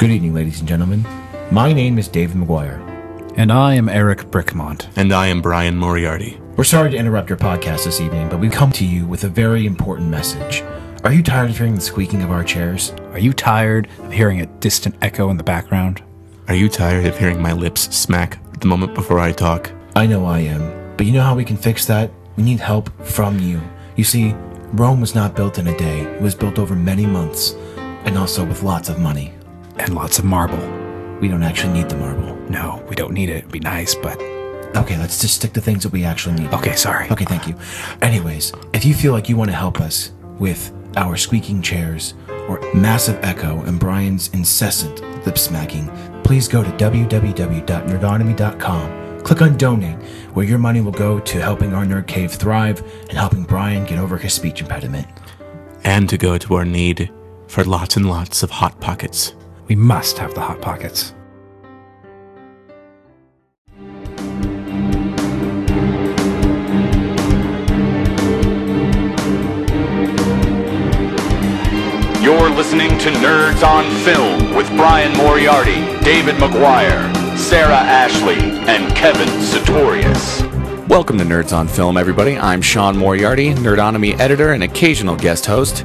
Good evening, ladies and gentlemen. My name is David McGuire. And I am Eric Brickmont. And I am Bryan Moriarty. We're sorry to interrupt your podcast this evening, but we've come to you with a very important message. Are you tired of hearing the squeaking of our chairs? Are you tired of hearing a distant echo in the background? Are you tired of hearing my lips smack the moment before I talk? I know I am, but you know how we can fix that? We need help from you. You see, Rome was not built in a day, it was built over many months, and also with lots of money. And lots of marble. We don't actually need the marble. No, we don't need it. It'd be nice, but. Okay, let's just stick to things that we actually need. Okay, sorry. Okay, thank you. Anyways, if you feel like you want to help us with our squeaking chairs or massive echo and Bryan's incessant lip smacking, please go to www.nerdonomy.com. Click on donate, where your money will go to helping our nerd cave thrive and helping Bryan get over his speech impediment. And to go to our need for lots and lots of hot pockets. We must have the hot pockets. You're listening to Nerds on Film with Bryan Moriarty, David McGuire, Sarah Ashley, and Kevin Sartorius. Welcome to Nerds on Film, everybody. I'm Sean Moriarty, Nerdonomy editor and occasional guest host.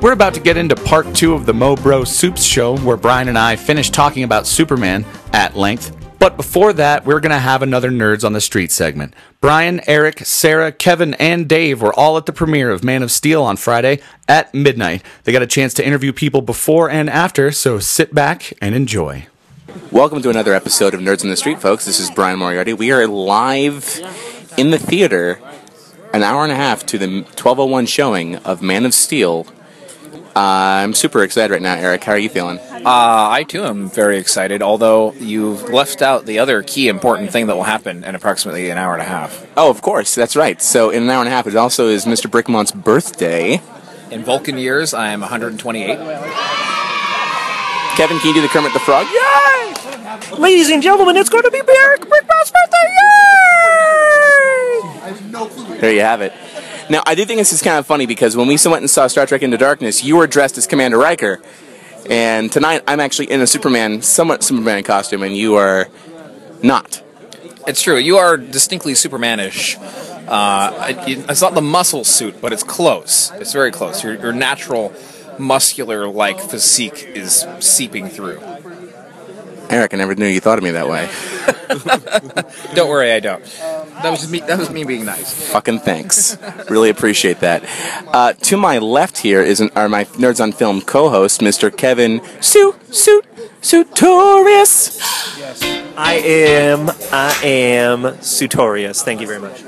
We're about to get into part two of the Mo Bro Supes show, where Bryan and I finish talking about Superman at length. But before that, we're going to have another Nerds on the Street segment. Bryan, Eric, Sarah, Kevin, and Dave were all at the premiere of Man of Steel on Friday at midnight. They got a chance to interview people before and after, so sit back and enjoy. Welcome to another episode of Nerds on the Street, folks. This is Bryan Moriarty. We are live in the theater, an hour and a half to the 1201 showing of Man of Steel. Uh, I'm super excited right now, Eric. How are you feeling? Uh, I too am very excited, although you've left out the other key important thing that will happen in approximately an hour and a half. Oh, of course, that's right. So, in an hour and a half, it also is Mr. Brickmont's birthday. In Vulcan years, I am 128. Kevin, can you do the Kermit the Frog? Yay! Ladies and gentlemen, it's going to be Eric Brickmont's birthday! Yay! There you have it. Now, I do think this is kind of funny because when we went and saw Star Trek Into Darkness, you were dressed as Commander Riker. And tonight, I'm actually in a Superman, somewhat Superman costume, and you are not. It's true. You are distinctly Supermanish. Uh, it- it's not the muscle suit, but it's close. It's very close. Your, your natural muscular-like physique is seeping through. Eric, I never knew you thought of me that way. Don't worry, I don't. That was me. That was me being nice. Fucking thanks. really appreciate that. Uh, to my left here is an, are my Nerds on Film co-host, Mr. Kevin Su Su Sutorius. I am, I am Sutorius. Thank you very much.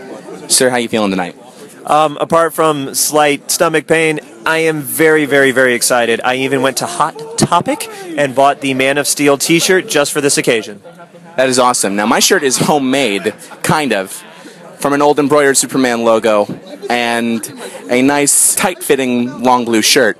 Sir, how you feeling tonight? Um, apart from slight stomach pain, I am very, very, very excited. I even went to Hot Topic and bought the Man of Steel T-shirt just for this occasion. That is awesome. Now, my shirt is homemade, kind of, from an old embroidered Superman logo and a nice, tight fitting long blue shirt.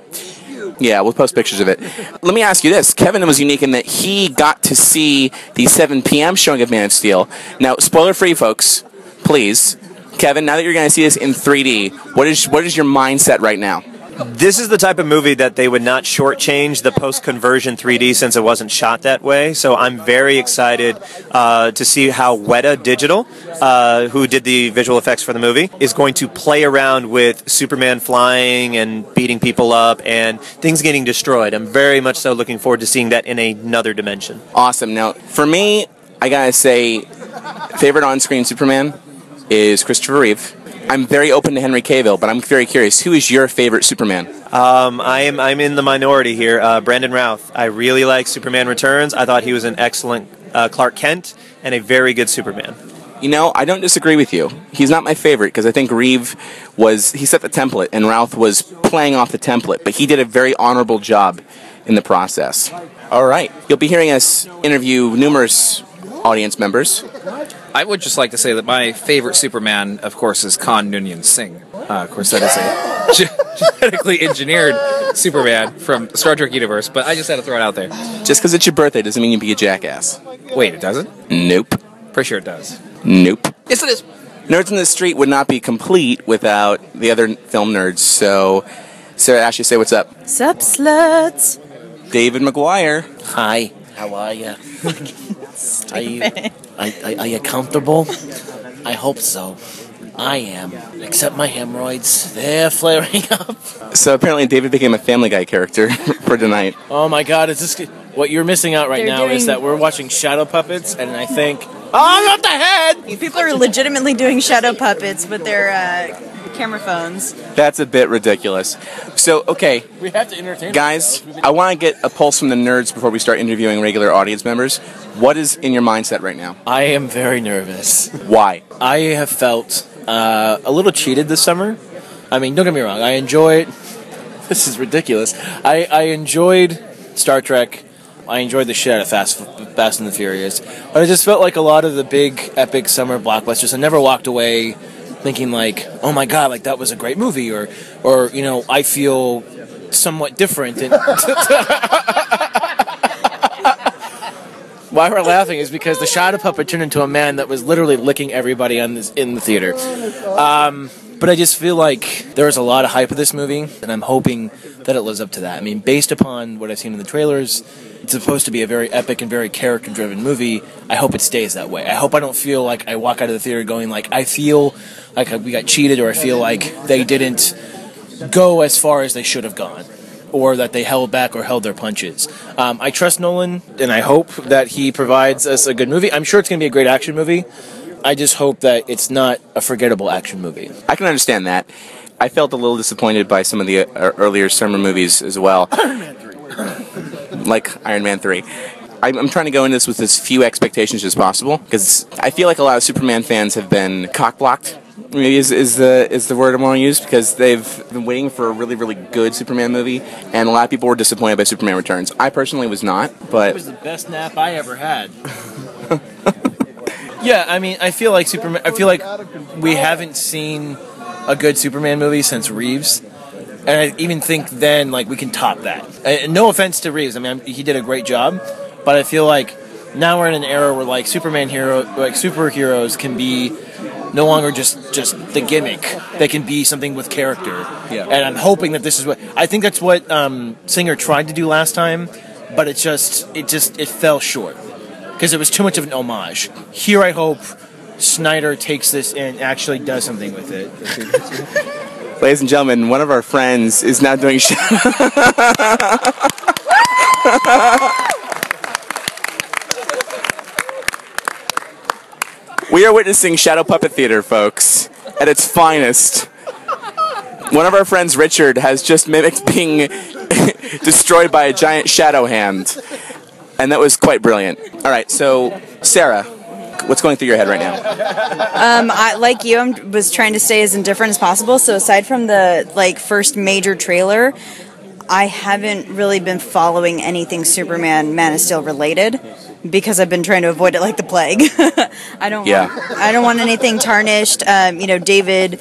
Yeah, we'll post pictures of it. Let me ask you this Kevin was unique in that he got to see the 7 p.m. showing of Man of Steel. Now, spoiler free, folks, please. Kevin, now that you're going to see this in 3D, what is, what is your mindset right now? This is the type of movie that they would not shortchange the post-conversion 3D since it wasn't shot that way. So I'm very excited uh, to see how Weta Digital, uh, who did the visual effects for the movie, is going to play around with Superman flying and beating people up and things getting destroyed. I'm very much so looking forward to seeing that in another dimension. Awesome. Now, for me, I gotta say, favorite on-screen Superman is Christopher Reeve. I'm very open to Henry Cavill, but I'm very curious. Who is your favorite Superman? Um, I am I'm in the minority here. Uh, Brandon Routh. I really like Superman Returns. I thought he was an excellent uh, Clark Kent and a very good Superman. You know, I don't disagree with you. He's not my favorite because I think Reeve was he set the template and Routh was playing off the template, but he did a very honorable job in the process. All right, you'll be hearing us interview numerous audience members. I would just like to say that my favorite Superman, of course, is Khan Noonien Singh. Uh, of course, that is a ge- genetically engineered Superman from the Star Trek universe, but I just had to throw it out there. Just because it's your birthday doesn't mean you be a jackass. Wait, it doesn't? Nope. Pretty sure it does. Nope. Yes, it is. Nerds in the Street would not be complete without the other film nerds. So, Sarah Ashley, say what's up. Sup, sluts? David McGuire. Hi, how are you? are you are, are, are you comfortable? I hope so. I am. Except my hemorrhoids, they're flaring up. So apparently, David became a Family Guy character for tonight. Oh my god, is this what you're missing out right They're now is that we're watching shadow puppets and I think Oh not the head! People are legitimately doing shadow puppets with their uh, camera phones. That's a bit ridiculous. So, okay, We have to entertain guys, ourselves. I want to get a pulse from the nerds before we start interviewing regular audience members. What is in your mindset right now? I am very nervous. Why? I have felt uh, a little cheated this summer. I mean, don't get me wrong. I enjoyed. This is ridiculous. I, I enjoyed Star Trek. I enjoyed the shit out of Fast, Fast and the Furious. But I just felt like a lot of the big, epic summer blockbusters. I never walked away thinking like, "Oh my god, like that was a great movie," or, or you know, I feel somewhat different. And Why we're laughing is because the shadow puppet turned into a man that was literally licking everybody on this, in the theater. Um, but I just feel like there was a lot of hype of this movie, and I'm hoping that it lives up to that. I mean, based upon what I've seen in the trailers, it's supposed to be a very epic and very character-driven movie. I hope it stays that way. I hope I don't feel like I walk out of the theater going like I feel like we got cheated, or I feel like they didn't go as far as they should have gone, or that they held back or held their punches. Um, I trust Nolan, and I hope that he provides us a good movie. I'm sure it's going to be a great action movie. I just hope that it's not a forgettable action movie. I can understand that. I felt a little disappointed by some of the uh, earlier summer movies as well. like Iron Man 3. I'm, I'm trying to go into this with as few expectations as possible because I feel like a lot of Superman fans have been cockblocked. Maybe is, is the is the word I want to use because they've been waiting for a really really good Superman movie, and a lot of people were disappointed by Superman Returns. I personally was not, but It was the best nap I ever had. yeah, I mean, I feel like Superman. I feel like we haven't seen a good Superman movie since Reeves, and I even think then like we can top that. And no offense to Reeves, I mean he did a great job, but I feel like now we're in an era where like Superman hero, like superheroes can be no longer just just the gimmick. They can be something with character. Yeah. And I'm hoping that this is what I think that's what um, Singer tried to do last time, but it just it just it fell short because it was too much of an homage. Here, I hope Snyder takes this and actually does something with it. ladies and gentlemen, one of our friends is now doing. Sh- we are witnessing Shadow Puppet Theater, folks, at its finest. One of our friends, Richard, has just mimicked being destroyed by a giant shadow hand, and that was quite brilliant. All right, so Sarah, what's going through your head right now? Um, I, like you, I was trying to stay as indifferent as possible. So aside from the like first major trailer, I haven't really been following anything Superman Man of Steel related because I've been trying to avoid it like the plague. I don't. Yeah. Want, I don't want anything tarnished. Um, you know, David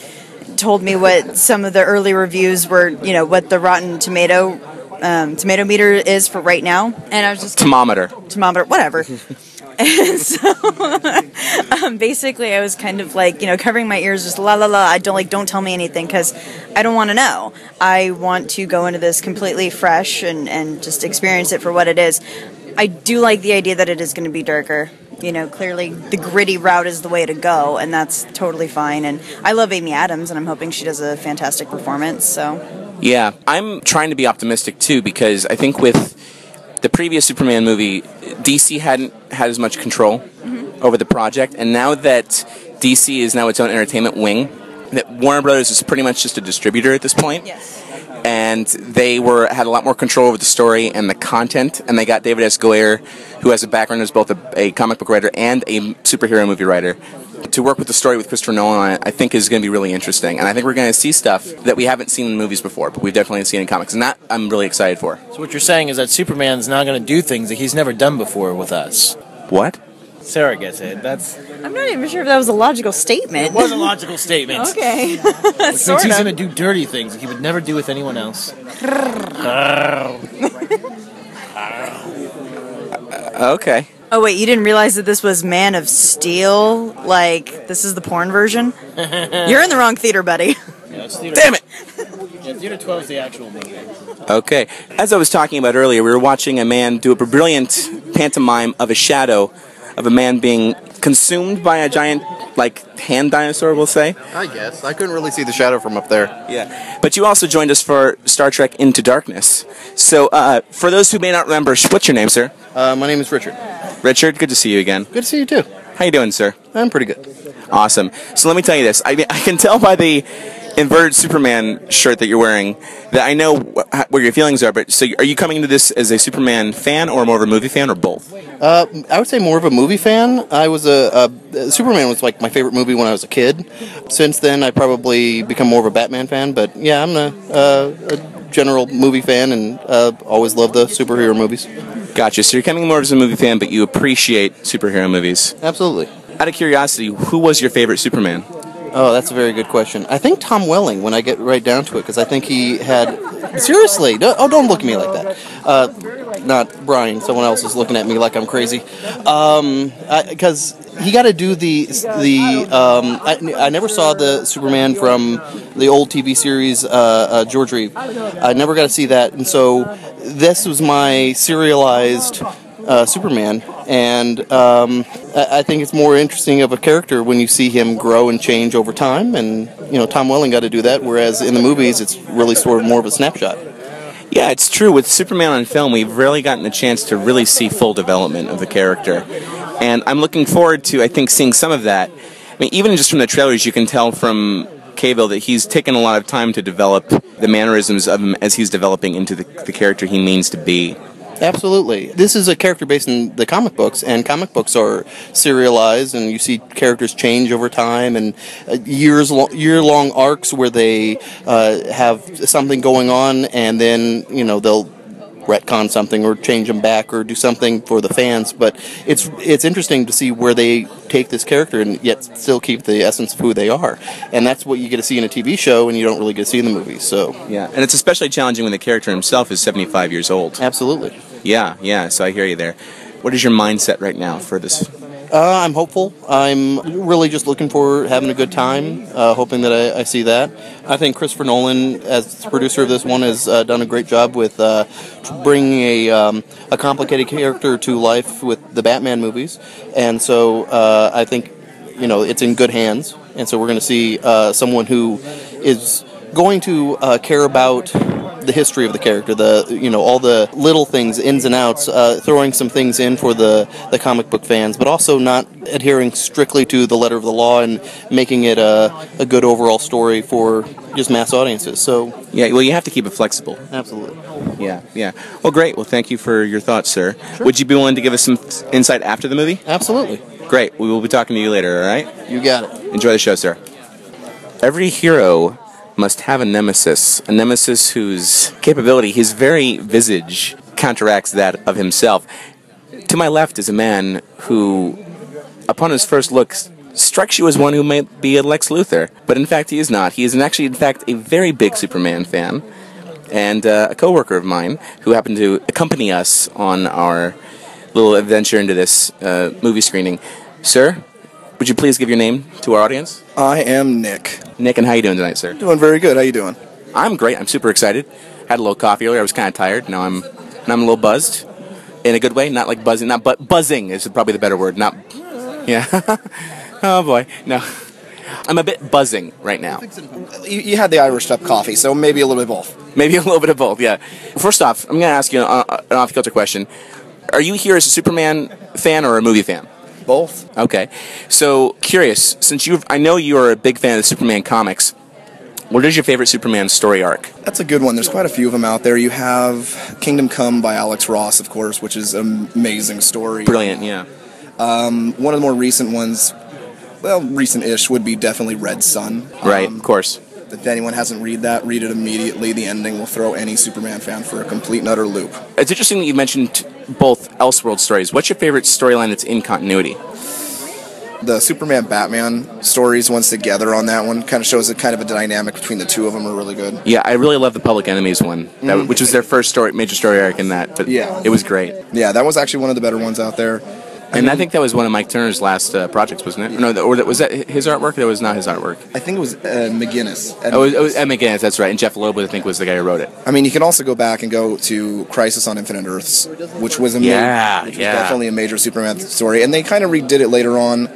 told me what some of the early reviews were. You know, what the Rotten Tomato um, tomato meter is for right now, and I was just Thermometer. thermometer, whatever. and so, um, basically, I was kind of like, you know, covering my ears, just la la la. I don't like, don't tell me anything because I don't want to know. I want to go into this completely fresh and and just experience it for what it is. I do like the idea that it is going to be darker. You know, clearly the gritty route is the way to go, and that's totally fine. And I love Amy Adams, and I'm hoping she does a fantastic performance. So, Yeah, I'm trying to be optimistic too because I think with the previous Superman movie, DC hadn't had as much control mm-hmm. over the project, and now that DC is now its own entertainment wing, that Warner Brothers is pretty much just a distributor at this point. yes. And they were had a lot more control over the story and the content, and they got David S. Goyer, who has a background as both a, a comic book writer and a superhero movie writer, to work with the story with Christopher Nolan on it. I think is going to be really interesting, and I think we're going to see stuff that we haven't seen in movies before, but we've definitely seen in comics, and that I'm really excited for. so what you're saying is that Superman's now going to do things that he's never done before with us. What? Sarah gets it. That's I'm not even sure if that was a logical statement. it was a logical statement. okay. Which means he's going to do dirty things that he would never do with anyone else. Okay. Oh wait, you didn't realize that this was Man of Steel? Like this is the porn version? You're in the wrong theater, buddy. Yeah, theater, Damn it! Yeah, theater 12 is the actual movie. Okay. As I was talking about earlier, we were watching a man do a brilliant pantomime of a shadow of a man being consumed by a giant, like, hand dinosaur, we'll say. I guess. I couldn't really see the shadow from up there. Yeah. But you also joined us for Star Trek Into Darkness. So, uh, for those who may not remember, what's your name, sir? Uh, my name is Richard. Richard, good to see you again. Good to see you too. How you doing, sir? I'm pretty good. Awesome. So let me tell you this. I, I can tell by the inverted Superman shirt that you're wearing that I know wh- where your feelings are. But so, are you coming into this as a Superman fan, or more of a movie fan, or both? Uh, I would say more of a movie fan. I was a, a Superman was like my favorite movie when I was a kid. Since then, I probably become more of a Batman fan. But yeah, I'm a, uh, a general movie fan and uh, always love the superhero movies. Gotcha. So you're coming more as a movie fan, but you appreciate superhero movies. Absolutely. Out of curiosity, who was your favorite Superman? Oh, that's a very good question. I think Tom Welling, when I get right down to it, because I think he had. Seriously, no, oh, don't look at me like that. Uh, not Bryan. Someone else is looking at me like I'm crazy. Because he got to do the the. Um, I, I never saw the Superman from the old TV series, uh, uh, George Reeve. I never got to see that, and so this was my serialized uh, Superman, and um, I, think it's more interesting of a character when you see him grow and change over time. And you know, Tom Welling got to do that, whereas in the movies, it's really sort of more of a snapshot. Yeah, it's true. With Superman on film, we've rarely gotten a chance to really see full development of the character. And I'm looking forward to, I think, seeing some of that. I mean, even just from the trailers, you can tell from Cavill that he's taken a lot of time to develop the mannerisms of him as he's developing into the, the character he means to be. Absolutely. This is a character based in the comic books, and comic books are serialized, and you see characters change over time, and uh, years lo- year long arcs where they uh, have something going on, and then you know they'll retcon something or change them back or do something for the fans. But it's it's interesting to see where they take this character and yet still keep the essence of who they are, and that's what you get to see in a TV show, and you don't really get to see in the movies. So Yeah, and it's especially challenging when the character himself is 75 years old. Absolutely. Yeah, yeah, so I hear you there. What is your mindset right now for this? Uh, I'm hopeful. I'm really just looking for having a good time, uh, hoping that I, I see that. I think Christopher Nolan, as producer of this one, has uh, done a great job with uh, bringing a, um, a complicated character to life with the Batman movies, and so uh, I think you know it's in good hands. And so we're going to see uh, someone who is going to care about the history of the character, the you know all the little things, ins and outs, uh, throwing some things in for the the comic book fans, but also not adhering strictly to the letter of the law and making it a, a good overall story for just mass audiences. So Yeah, well, you have to keep it flexible. Absolutely. Yeah, yeah. Well, great. Well, thank you for your thoughts, sir. Sure. Would you be willing to give us some insight after the movie? Absolutely. Great. We will be talking to you later, all right? You got it. Enjoy the show, sir. Every hero must have a nemesis, a nemesis whose capability, his very visage, counteracts that of himself. To my left is a man who, upon his first look, strikes you as one who might be a Lex Luthor, but in fact he is not. He is actually, in fact, a very big Superman fan, and uh, a coworker of mine who happened to accompany us on our little adventure into this uh, movie screening. Sir, would you please give your name to our audience? I am Nick. Nick, and how you doing tonight, sir? Doing very good. How you doing? I'm great. I'm super excited. Had a little coffee earlier. I was kind of tired. Now I'm, and I'm a little buzzed, in a good way. Not like buzzing. Not but buzzing is probably the better word. Not, yeah. oh boy, no. I'm a bit buzzing right now. You, you had the Irish Step coffee, so maybe a little bit of both. Maybe a little bit of both. Yeah. First off, I'm going to ask you an, uh, an off-kilter question. Are you here as a Superman fan or a movie fan? Both. Okay. So curious, since you, I know you are a big fan of the Superman comics. What is your favorite Superman story arc? That's a good one. There's quite a few of them out there. You have Kingdom Come by Alex Ross, of course, which is an amazing story. Brilliant, yeah. Um, one of the more recent ones, well, recent-ish, would be definitely Red Sun. Right, Um, of course. If anyone hasn't read that, read it immediately. The ending will throw any Superman fan for a complete and utter loop. It's interesting that you mentioned both Elseworld stories. What's your favorite storyline that's in continuity? The Superman Batman stories, once together on that one, kind of shows a kind of a dynamic between the two of them are really good. Yeah, I really love the Public Enemies one, that, mm. which was their first story, major story arc in that. But Yeah. it was great. Yeah, that was actually one of the better ones out there. And I think that was one of Mike Turner's last uh, projects, wasn't it? Or no, or that- was that his artwork? That was not his artwork. I think it was uh, McGuinness. Ed Oh, it was, it was Ed McGuinness, that's right. And Jeph Loeb, I think, was the guy who wrote it. I mean, you can also go back and go to Crisis on Infinite Earths, which was a ma- Yeah, was yeah. definitely a major Superman story, and they kind of redid it later on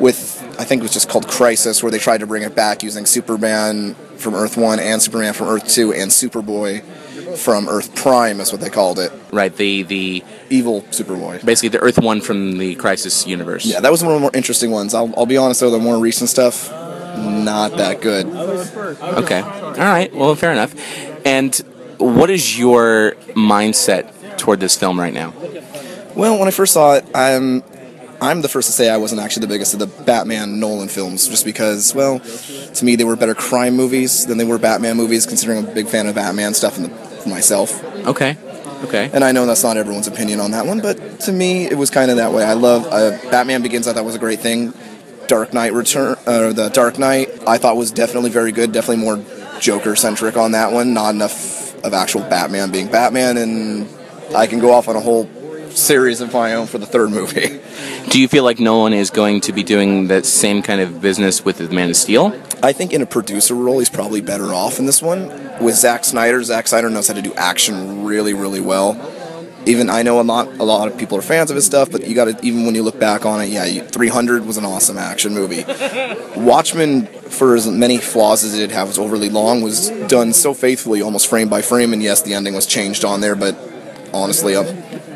with I think it was just called Crisis, where they tried to bring it back using Superman from Earth One and Superman from Earth Two and Superboy from Earth Prime, is what they called it. Right, the the evil Superboy. Basically, the Earth One from the Crisis universe. Yeah, that was one of the more interesting ones. I'll, I'll be honest though, the more recent stuff, not that good. Okay. All right. Well, fair enough. And what is your mindset toward this film right now? Well, when I first saw it, I'm I'm the first to say I wasn't actually the biggest of the Batman Nolan films, just because, well, to me they were better crime movies than they were Batman movies. Considering I'm a big fan of Batman stuff in the, myself. Okay. Okay. And I know that's not everyone's opinion on that one, but to me it was kind of that way. I love uh, Batman Begins. I thought was a great thing. Dark Knight Return, uh, the Dark Knight, I thought was definitely very good. Definitely more Joker centric on that one. Not enough of actual Batman being Batman, and I can go off on a whole series of my own for the third movie. Do you feel like Nolan is going to be doing that same kind of business with the Man of Steel? I think in a producer role, he's probably better off in this one. With Zack Snyder, Zack Snyder knows how to do action really, really well. Even I know a lot, a lot of people are fans of his stuff, but you got to even when you look back on it, yeah, you, 300 was an awesome action movie. Watchmen, for as many flaws as it did have, was overly long, was done so faithfully, almost frame by frame. And yes, the ending was changed on there, but honestly, a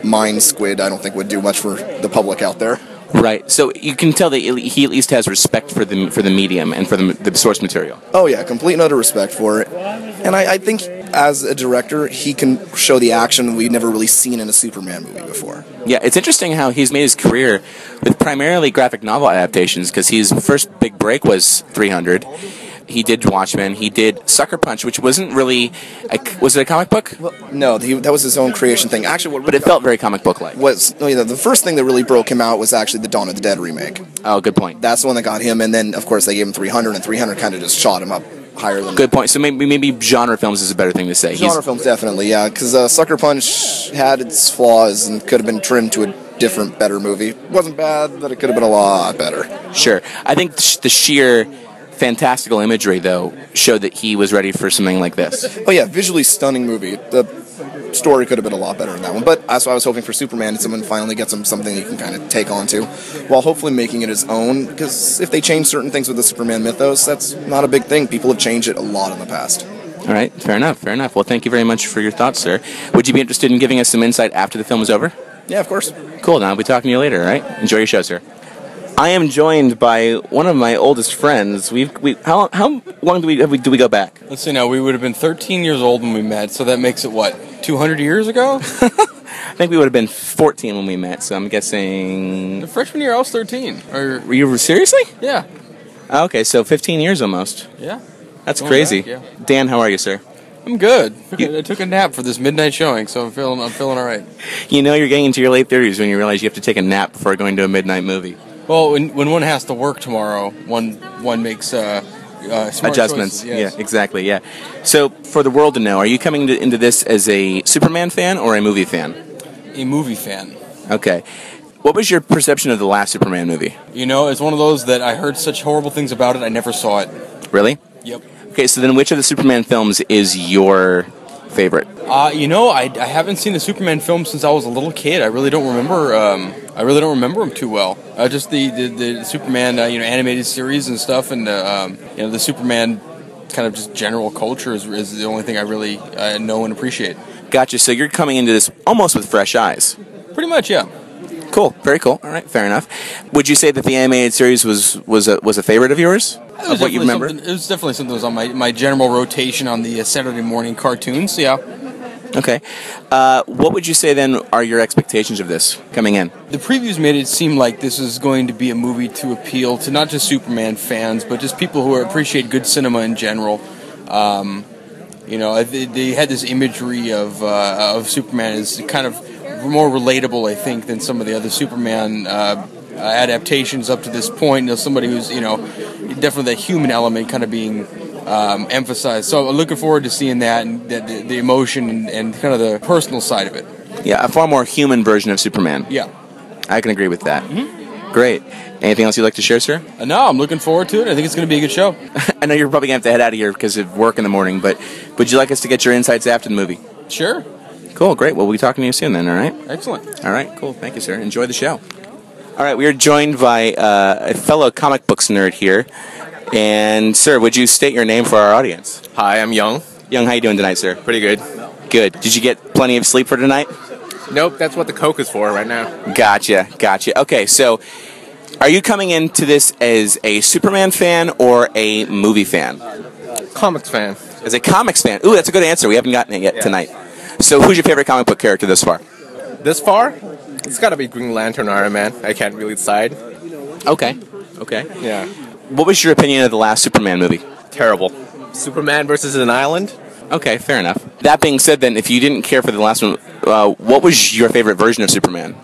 mind squid, I don't think would do much for the public out there. Right. So you can tell that he at least has respect for the for the medium and for the, the source material. Oh yeah, complete and utter respect for it. And I, I think as a director, he can show the action we've never really seen in a Superman movie before. Yeah, it's interesting how he's made his career with primarily graphic novel adaptations because his first big break was 300. He did Watchmen. He did Sucker Punch, which wasn't really. A, was it a comic book? No, he, that was his own creation thing. Actually, what but it felt very comic book like. was no, yeah, the first thing that really broke him out was actually the Dawn of the Dead remake. Oh, good point. That's the one that got him, and then of course they gave him 300, and 300 kind of just shot him up higher than Good point. So maybe maybe genre films is a better thing to say. genre films. Definitely, yeah, because uh, Sucker Punch had its flaws and could have been trimmed to a different, better movie. It wasn't bad, but it could have been a lot better. Sure. I think sh- the sheer fantastical imagery, though, showed that he was ready for something like this. Oh yeah, visually stunning movie. The story could have been a lot better in that one, but that's why I was hoping for Superman and someone finally gets him something he can kind of take on to, while hopefully making it his own. Because if they change certain things with the Superman mythos, that's not a big thing. People have changed it a lot in the past. All right, fair enough, fair enough. Well, thank you very much for your thoughts, sir. Would you be interested in giving us some insight after the film is over? Yeah, of course. Cool. Then I'll be talking to you later. All right. Enjoy your show, sir. I am joined by one of my oldest friends. We've we how how long do we have we do we go back? Let's see now. We would have been 13 years old when we met, so that makes it what 200 years ago. I think we would have been 14 when we met. So I'm guessing. The freshman year, I was 13. Or Were you seriously? yeah, Okay, so 15 years almost. yeah. That's Going crazy. back, yeah. Dan, how are you, sir? I'm good. I took a nap for this midnight showing, so I'm feeling I'm feeling all right. You know you're getting into your late 30s when you realize you have to take a nap before going to a midnight movie. Well, when, when one has to work tomorrow, one one makes uh, uh, Adjustments. yes. Yeah, exactly. Yeah. So for the world to know, are you coming to, into this as a Superman fan or a movie fan? A movie fan. Okay. What was your perception of the last Superman movie? You know, it's one of those that I heard such horrible things about it. I never saw it. Really? Yep. Okay, so then which of the Superman films is your favorite? Uh, you know, I, I haven't seen the Superman film since I was a little kid. I really don't remember. Um, I really don't remember him too well. Uh, just the the, the Superman, uh, you know, animated series and stuff, and uh, um, you know, the Superman kind of just general culture is, is the only thing I really uh, know and appreciate. Gotcha. So you're coming into this almost with fresh eyes. Pretty much, yeah. Cool. Very cool. All right. Fair enough. Would you say that the animated series was was a was a favorite of yours? It was Of what you remember? It was definitely something that was on my, my general rotation on the uh, Saturday morning cartoons. Yeah. Okay. Uh, what would you say then are your expectations of this coming in? The previews made it seem like this is going to be a movie to appeal to not just Superman fans, but just people who appreciate good cinema in general. Um, you know, they, they had this imagery of uh, of Superman as kind of more relatable, I think, than some of the other Superman uh, adaptations up to this point. You know, somebody who's you know definitely that human element kind of being um, emphasized. So I'm looking forward to seeing that and the, the, the emotion and, and kind of the personal side of it. Yeah, a far more human version of Superman. Yeah. I can agree with that. Great. Anything else you'd like to share, sir? Uh, no, I'm looking forward to it. I think it's going to be a good show. I know you're probably going to have to head out of here because of work in the morning, but would you like us to get your insights after the movie? Sure. Cool, great. Well, we'll be talking to you soon then, all right? Excellent. All right, cool. Thank you, sir. Enjoy the show. All right, we are joined by uh, a fellow comic books nerd here. And, sir, would you state your name for our audience? Hi, I'm Young. Young, how you doing tonight, sir? Pretty good. Good. Did you get plenty of sleep for tonight? Nope, that's what the Coke is for right now. Gotcha, gotcha. Okay, so are you coming into this as a Superman fan or a movie fan? Comics fan. As a comics fan. Ooh, that's a good answer. We haven't gotten it yet tonight. So, who's your favorite comic book character this far? This far, it's got to be Green Lantern, Iron Man. I can't really decide. Okay. Okay. Yeah. What was your opinion of the last Superman movie? Terrible. Superman versus an island. Okay, fair enough. That being said, then, if you didn't care for the last one, uh, what was your favorite version of Superman?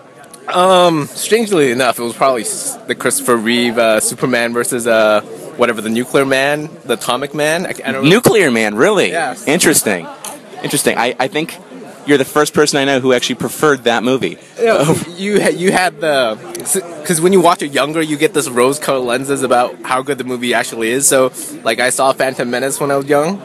Um, strangely enough, it was probably the Christopher Reeve uh, Superman versus uh, whatever the Nuclear Man, the Atomic Man. I, I Nuclear Man, really? Yes. Interesting. Interesting. I, I think you're the first person I know who actually preferred that movie. Yeah, you you had the because when you watch it younger, you get this rose-colored lenses about how good the movie actually is. So, like, I saw Phantom Menace when I was young,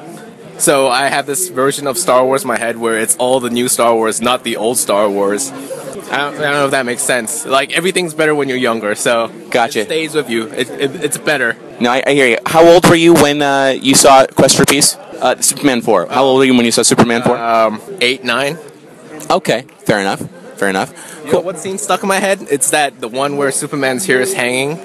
so I have this version of Star Wars in my head where it's all the new Star Wars, not the old Star Wars. I don't, I don't know if that makes sense. Like everything's better when you're younger, so Gotcha. it stays with you. It, it, it's better. No, I, I hear you. How old were you when uh, you saw Quest for Peace? Uh, Superman 4. How old were you when you saw Superman 4? Um, eight, nine. Okay, fair enough. Fair enough. You know what scene stuck in my head? It's that the one where Superman's hair is hanging,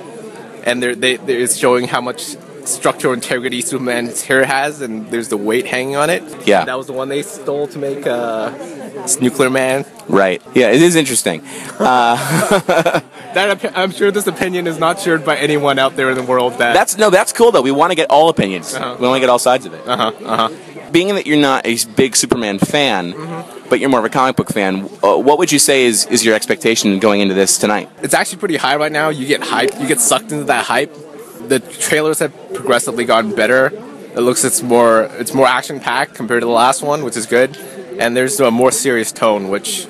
and they're, they, they're it's showing how much structural integrity Superman's hair has, and there's the weight hanging on it. Yeah. that was the one they stole to make uh, Nuclear Man. Right. Yeah, it is interesting. Uh, That I'm sure this opinion is not shared by anyone out there in the world. That that's no, that's cool though. We want to get all opinions. Uh-huh. We want to get all sides of it. Uh huh. Uh huh. Being that you're not a big Superman fan, Mm-hmm. but you're more of a comic book fan, uh, what would you say is, is your expectation going into this tonight? It's actually pretty high right now. You get hype. You get sucked into that hype. The trailers have progressively gotten better. It looks it's more it's more action packed compared to the last one, which is good. And there's a more serious tone, which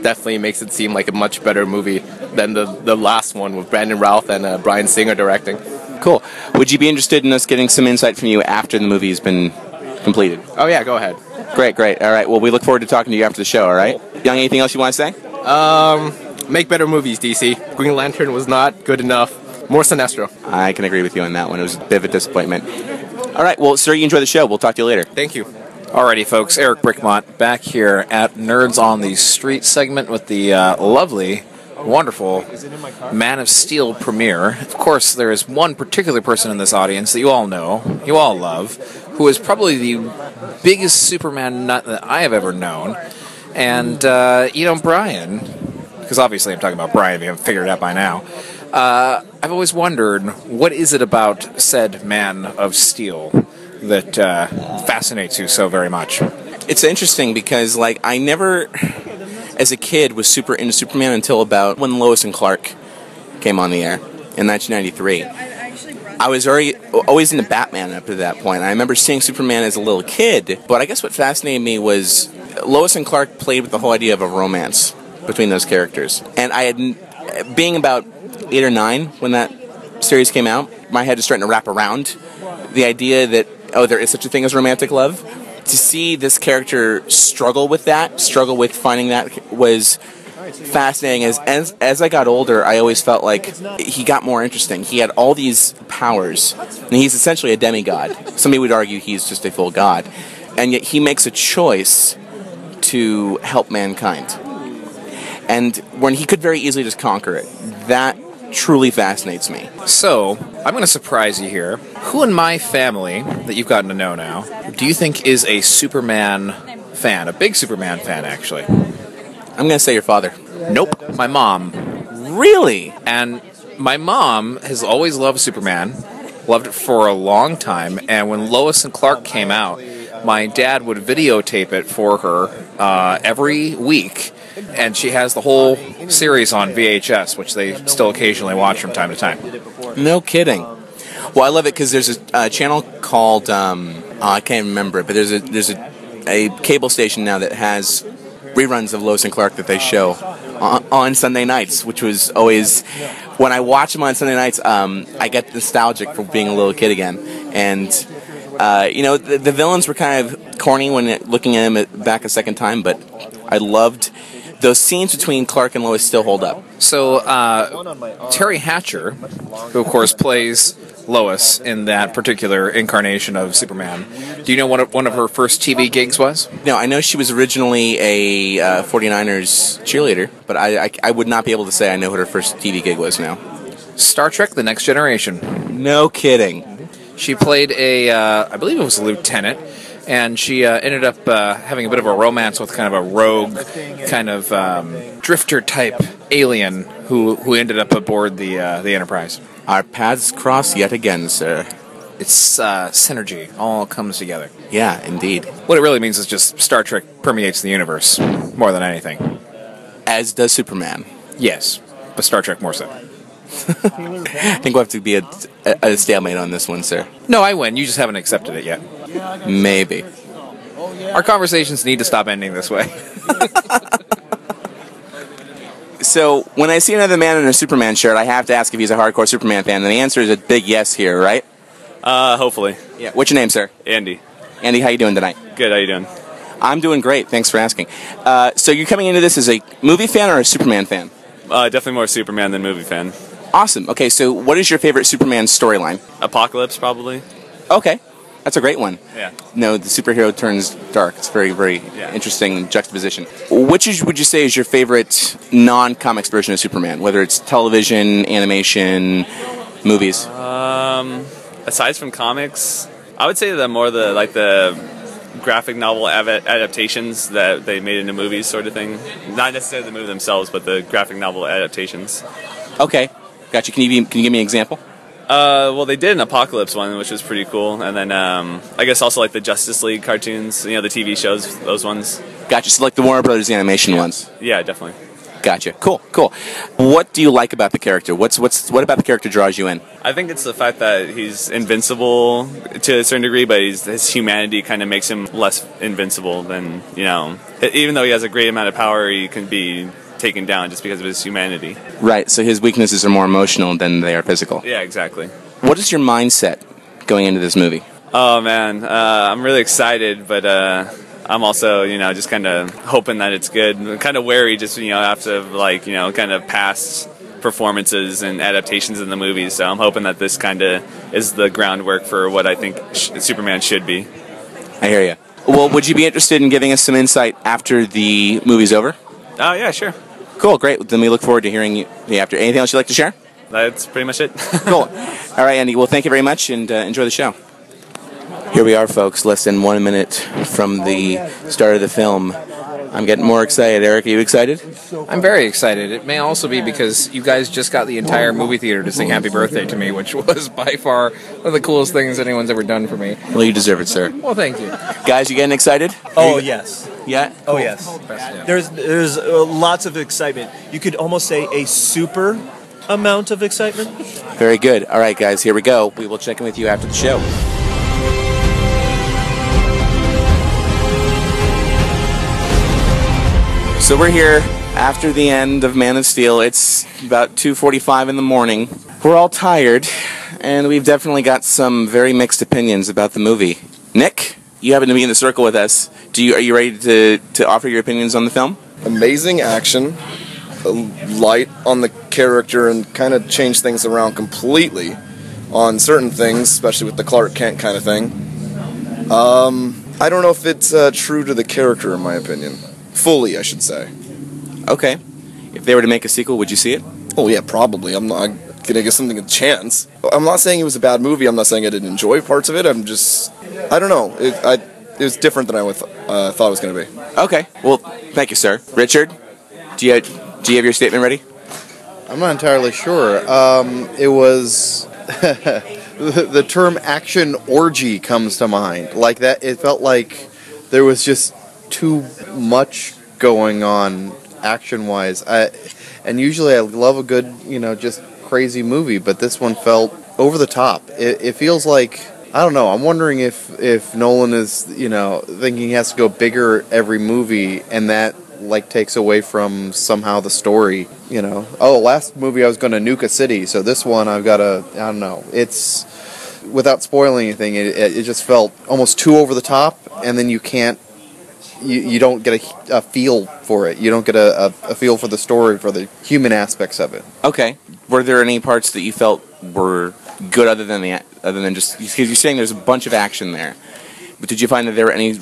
definitely makes it seem like a much better movie than the the last one with Brandon Routh and uh, Bryan Singer directing. Cool. Would you be interested in us getting some insight from you after the movie has been completed? Oh yeah, go ahead. Great, great. All right. Well, we look forward to talking to you after the show. All right. Young, anything else you want to say? Um, make better movies, DC. Green Lantern was not good enough. More Sinestro. I can agree with you on that one. It was a bit of a disappointment. All right. Well, sir, you enjoy the show. We'll talk to you later. Thank you. Alrighty, folks. Eric Brickmont back here at Nerds on the Street segment with the uh, lovely, wonderful Man of Steel premiere. Of course, there is one particular person in this audience that you all know, you all love, who is probably the biggest Superman nut that I have ever known. And, uh, you know, Bryan, because obviously I'm talking about Bryan, if you haven't figured it out by now. Uh, I've always wondered what is it about said Man of Steel that uh, fascinates you so very much? It's interesting because, like, I never, as a kid, was super into Superman until about when Lois and Clark came on the air in 1993. I was already always into Batman up to that point. I remember seeing Superman as a little kid, but I guess what fascinated me was Lois and Clark played with the whole idea of a romance between those characters. And I had, being about eight or nine when that series came out, my head is starting to wrap around the idea that oh, there is such a thing as romantic love. To see this character struggle with that, struggle with finding that was fascinating. As as as I got older, I always felt like he got more interesting. He had all these powers, and he's essentially a demigod. Somebody would argue he's just a full god, and yet he makes a choice to help mankind. And when he could very easily just conquer it, that truly fascinates me. So, I'm going to surprise you here. Who in my family that you've gotten to know now do you think is a Superman fan? A big Superman fan, actually. I'm going to say your father. Nope, my mom. Really? And my mom has always loved Superman, loved it for a long time. And when Lois and Clark came out, my dad would videotape it for her uh, every week. And she has the whole series on VHS, which they still occasionally watch from time to time. No kidding. Well, I love it because there's a uh, channel called um, oh, I can't remember it, but there's a there's a, a cable station now that has reruns of Lois and Clark that they show on, on Sunday nights, which was always when I watch them on Sunday nights, um, I get nostalgic for being a little kid again. And uh, you know, the, the villains were kind of corny when it, looking at them back a second time, but I loved those scenes between Clark and Lois still hold up. So, uh, Teri Hatcher, who of course plays Lois in that particular incarnation of Superman, do you know what one of her first TV gigs was? No, I know she was originally a uh, 49ers cheerleader, but I, I, I would not be able to say I know what her first TV gig was now. Star Trek: The Next Generation. No kidding. She played a, uh, I believe it was a lieutenant, and she uh, ended up uh, having a bit of a romance with kind of a rogue, kind of um, drifter type alien who who ended up aboard the uh, the Enterprise. Our paths cross yet again, sir. It's uh, synergy. All comes together. Yeah, indeed. What it really means is just Star Trek permeates the universe more than anything. As does Superman. Yes, but Star Trek more so. I think we'll have to be a, a, a stalemate on this one, sir. No, I win. You just haven't accepted it yet. Maybe. Our conversations need to stop ending this way. So when I see another man in a Superman shirt, I have to ask if he's a hardcore Superman fan, and the answer is a big yes here, right? Uh, hopefully. Yeah. What's your name, sir? Andy. Andy, how you doing tonight? Good. How you doing? I'm doing great. Thanks for asking. Uh, so you're coming into this as a movie fan or a Superman fan? Uh, definitely more Superman than movie fan. Awesome. Okay, so what is your favorite Superman storyline? Apocalypse, probably. Okay, that's a great one. Yeah. No, the superhero turns dark. It's very, very Yeah. interesting juxtaposition. Which is, would you say is your favorite non-comics version of Superman? Whether it's television, animation, movies. Um, aside from comics, I would say the more the like the graphic novel adaptations that they made into movies, sort of thing. Not necessarily the movie themselves, but the graphic novel adaptations. Okay, gotcha. Can you be, can you give me an example? Uh, well, they did an Apocalypse one, which was pretty cool, and then um, I guess also like the Justice League cartoons, you know, the TV shows, those ones. Gotcha. So like the Warner Brothers animation ones. Yeah, definitely. Gotcha. Cool. Cool. What do you like about the character? What's what's what about the character draws you in? I think it's the fact that he's invincible to a certain degree, but his humanity kind of makes him less invincible than, you know, even though he has a great amount of power, he can be taken down just because of his humanity. Right. So his weaknesses are more emotional than they are physical. Yeah, exactly. What is your mindset going into this movie? Oh man, uh, I'm really excited, but uh, I'm also, you know, just kind of hoping that it's good. Kind of wary, just you know, after like you know, kind of past performances and adaptations in the movies. So I'm hoping that this kind of is the groundwork for what I think sh- Superman should be. I hear you. Well, would you be interested in giving us some insight after the movie's over? Oh yeah, sure. Cool, great. Then we look forward to hearing you after. Anything else you'd like to share? That's pretty much it. cool. All right, Andy. Well, thank you very much, and uh, enjoy the show. Here we are, folks. Less than one minute from the start of the film. I'm getting more excited. Eric, are you excited? I'm very excited. It may also be because you guys just got the entire movie theater to sing happy birthday to me, which was by far one of the coolest things anyone's ever done for me. Well, you deserve it, sir. Well, thank you. Guys, you getting excited? Oh yes. Yeah. Oh yes. There's there's uh, lots of excitement. You could almost say a super amount of excitement. Very good. All right, guys, here we go. We will check in with you after the show. So we're here after the end of Man of Steel. It's about 2:45 in the morning. We're all tired, and we've definitely got some very mixed opinions about the movie. Nick, you happen to be in the circle with us. Do you are you ready to to offer your opinions on the film? Amazing action, light on the character, and kind of change things around completely on certain things, especially with the Clark Kent kind of thing. Um, I don't know if it's uh, true to the character, in my opinion. Fully, I should say. Okay. If they were to make a sequel, would you see it? Oh yeah, probably. I'm not gonna give something a chance. I'm not saying it was a bad movie. I'm not saying I didn't enjoy parts of it. I'm just, I don't know. It, I, it was different than I would, uh, thought it was gonna be. Okay. Well, thank you, sir. Richard, do you do you have your statement ready? I'm not entirely sure. Um, it was the, the term action orgy comes to mind. Like that, it felt like there was just too much going on action wise. I and usually I love a good, you know, just crazy movie, but this one felt over the top. It, it feels like I don't know. I'm wondering if if Nolan is, you know, thinking he has to go bigger every movie, and that like takes away from somehow the story. You know, oh, last movie I was going to nuke a city, so this one I've got to. I don't know. It's without spoiling anything. It, it it just felt almost too over the top, and then you can't. You, you don't get a, a feel for it. You don't get a, a, a feel for the story, for the human aspects of it. Okay. Were there any parts that you felt were good other than the other than just because you're saying there's a bunch of action there, but did you find that there were any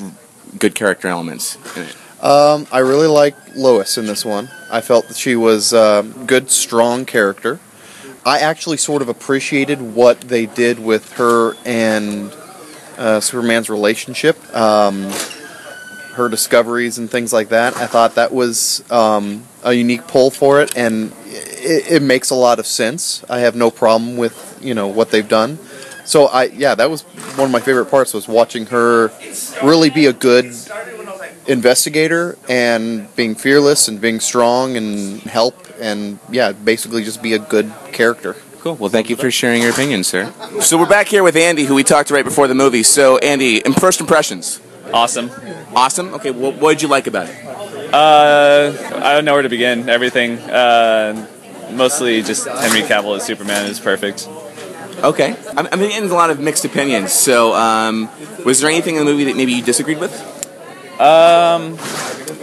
good character elements in it? Um, I really liked Lois in this one. I felt that she was a good, strong character. I actually sort of appreciated what they did with her and uh, Superman's relationship, um, her discoveries and things like that. I thought that was um, a unique pull for it, and it, it makes a lot of sense. I have no problem with you know what they've done. So I yeah, that was one of my favorite parts was watching her really be a good investigator and being fearless and being strong and help and yeah, basically just be a good character. Cool. Well, thank you for sharing your opinion, sir. So we're back here with Andy, who we talked to right before the movie. So Andy, first impressions. Awesome. Awesome. Okay. Well, what did you like about it? Uh, I don't know where to begin. Everything. Uh, mostly just Henry Cavill as Superman is perfect. Okay. I'm, I'm getting a lot of mixed opinions. So, um, was there anything in the movie that maybe you disagreed with? Um,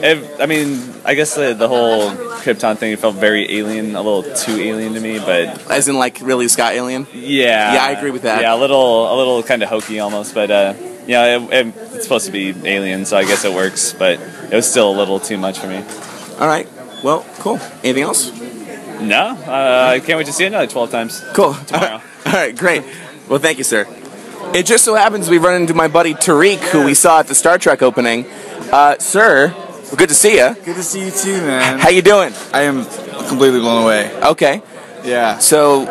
it, I mean, I guess the, the whole Krypton thing felt very alien, a little too alien to me, but as in like Ridley Scott Alien. Yeah, Yeah, I agree with that. Yeah, a little, a little kind of hokey almost, but uh, yeah, it, it, it's supposed to be alien, so I guess it works, but it was still a little too much for me. All right. Well, cool. Anything else? No, uh, I can't wait to see it another twelve times. Cool. Tomorrow. All right, great. Well, thank you, sir. It just so happens we run into my buddy Tariq, who we saw at the Star Trek opening. Uh, sir, good to see you. Good to see you too, man. How you doing? I am completely blown away. Okay. Yeah. So,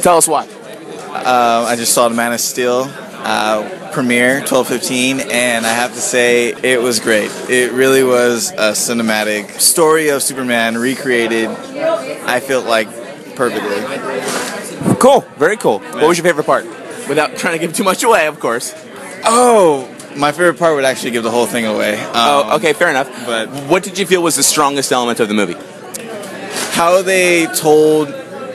tell us why. Um, I just saw the Man of Steel uh, premiere 12:15, and I have to say it was great. It really was a cinematic story of Superman recreated. I felt like perfectly. Cool. Very cool. What was your favorite part? Without trying to give too much away, of course. Oh, my favorite part would actually give the whole thing away. Um, oh, okay, fair enough. But what did you feel was the strongest element of the movie? how they told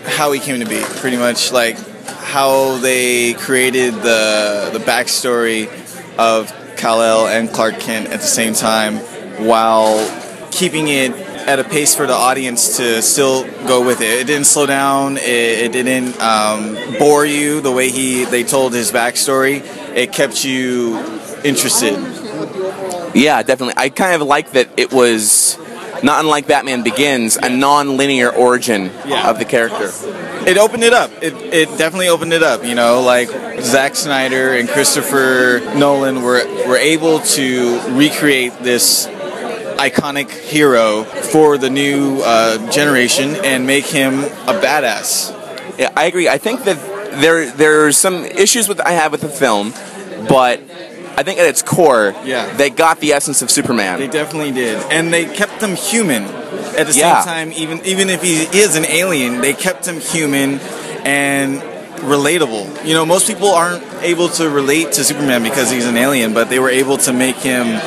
how he came to be, pretty much like how they created the the backstory of Kal-El and Clark Kent at the same time, while keeping it at a pace for the audience to still go with it. It didn't slow down. It, it didn't um, bore you the way he they told his backstory. It kept you interested. Yeah, definitely. I kind of like that it was not unlike Batman Begins, a non-linear origin of the character. It opened it up. It, it definitely opened it up. You know, like Zack Snyder and Christopher Nolan were were able to recreate this iconic hero for the new uh, generation and make him a badass. Yeah, I agree. I think that there there are some issues with I have with the film, but I think at its core, Yeah. they got the essence of Superman. They definitely did, and they kept him human. At the Yeah. same time, even even if he is an alien, they kept him human and relatable. You know, most people aren't able to relate to Superman because he's an alien, but they were able to make him.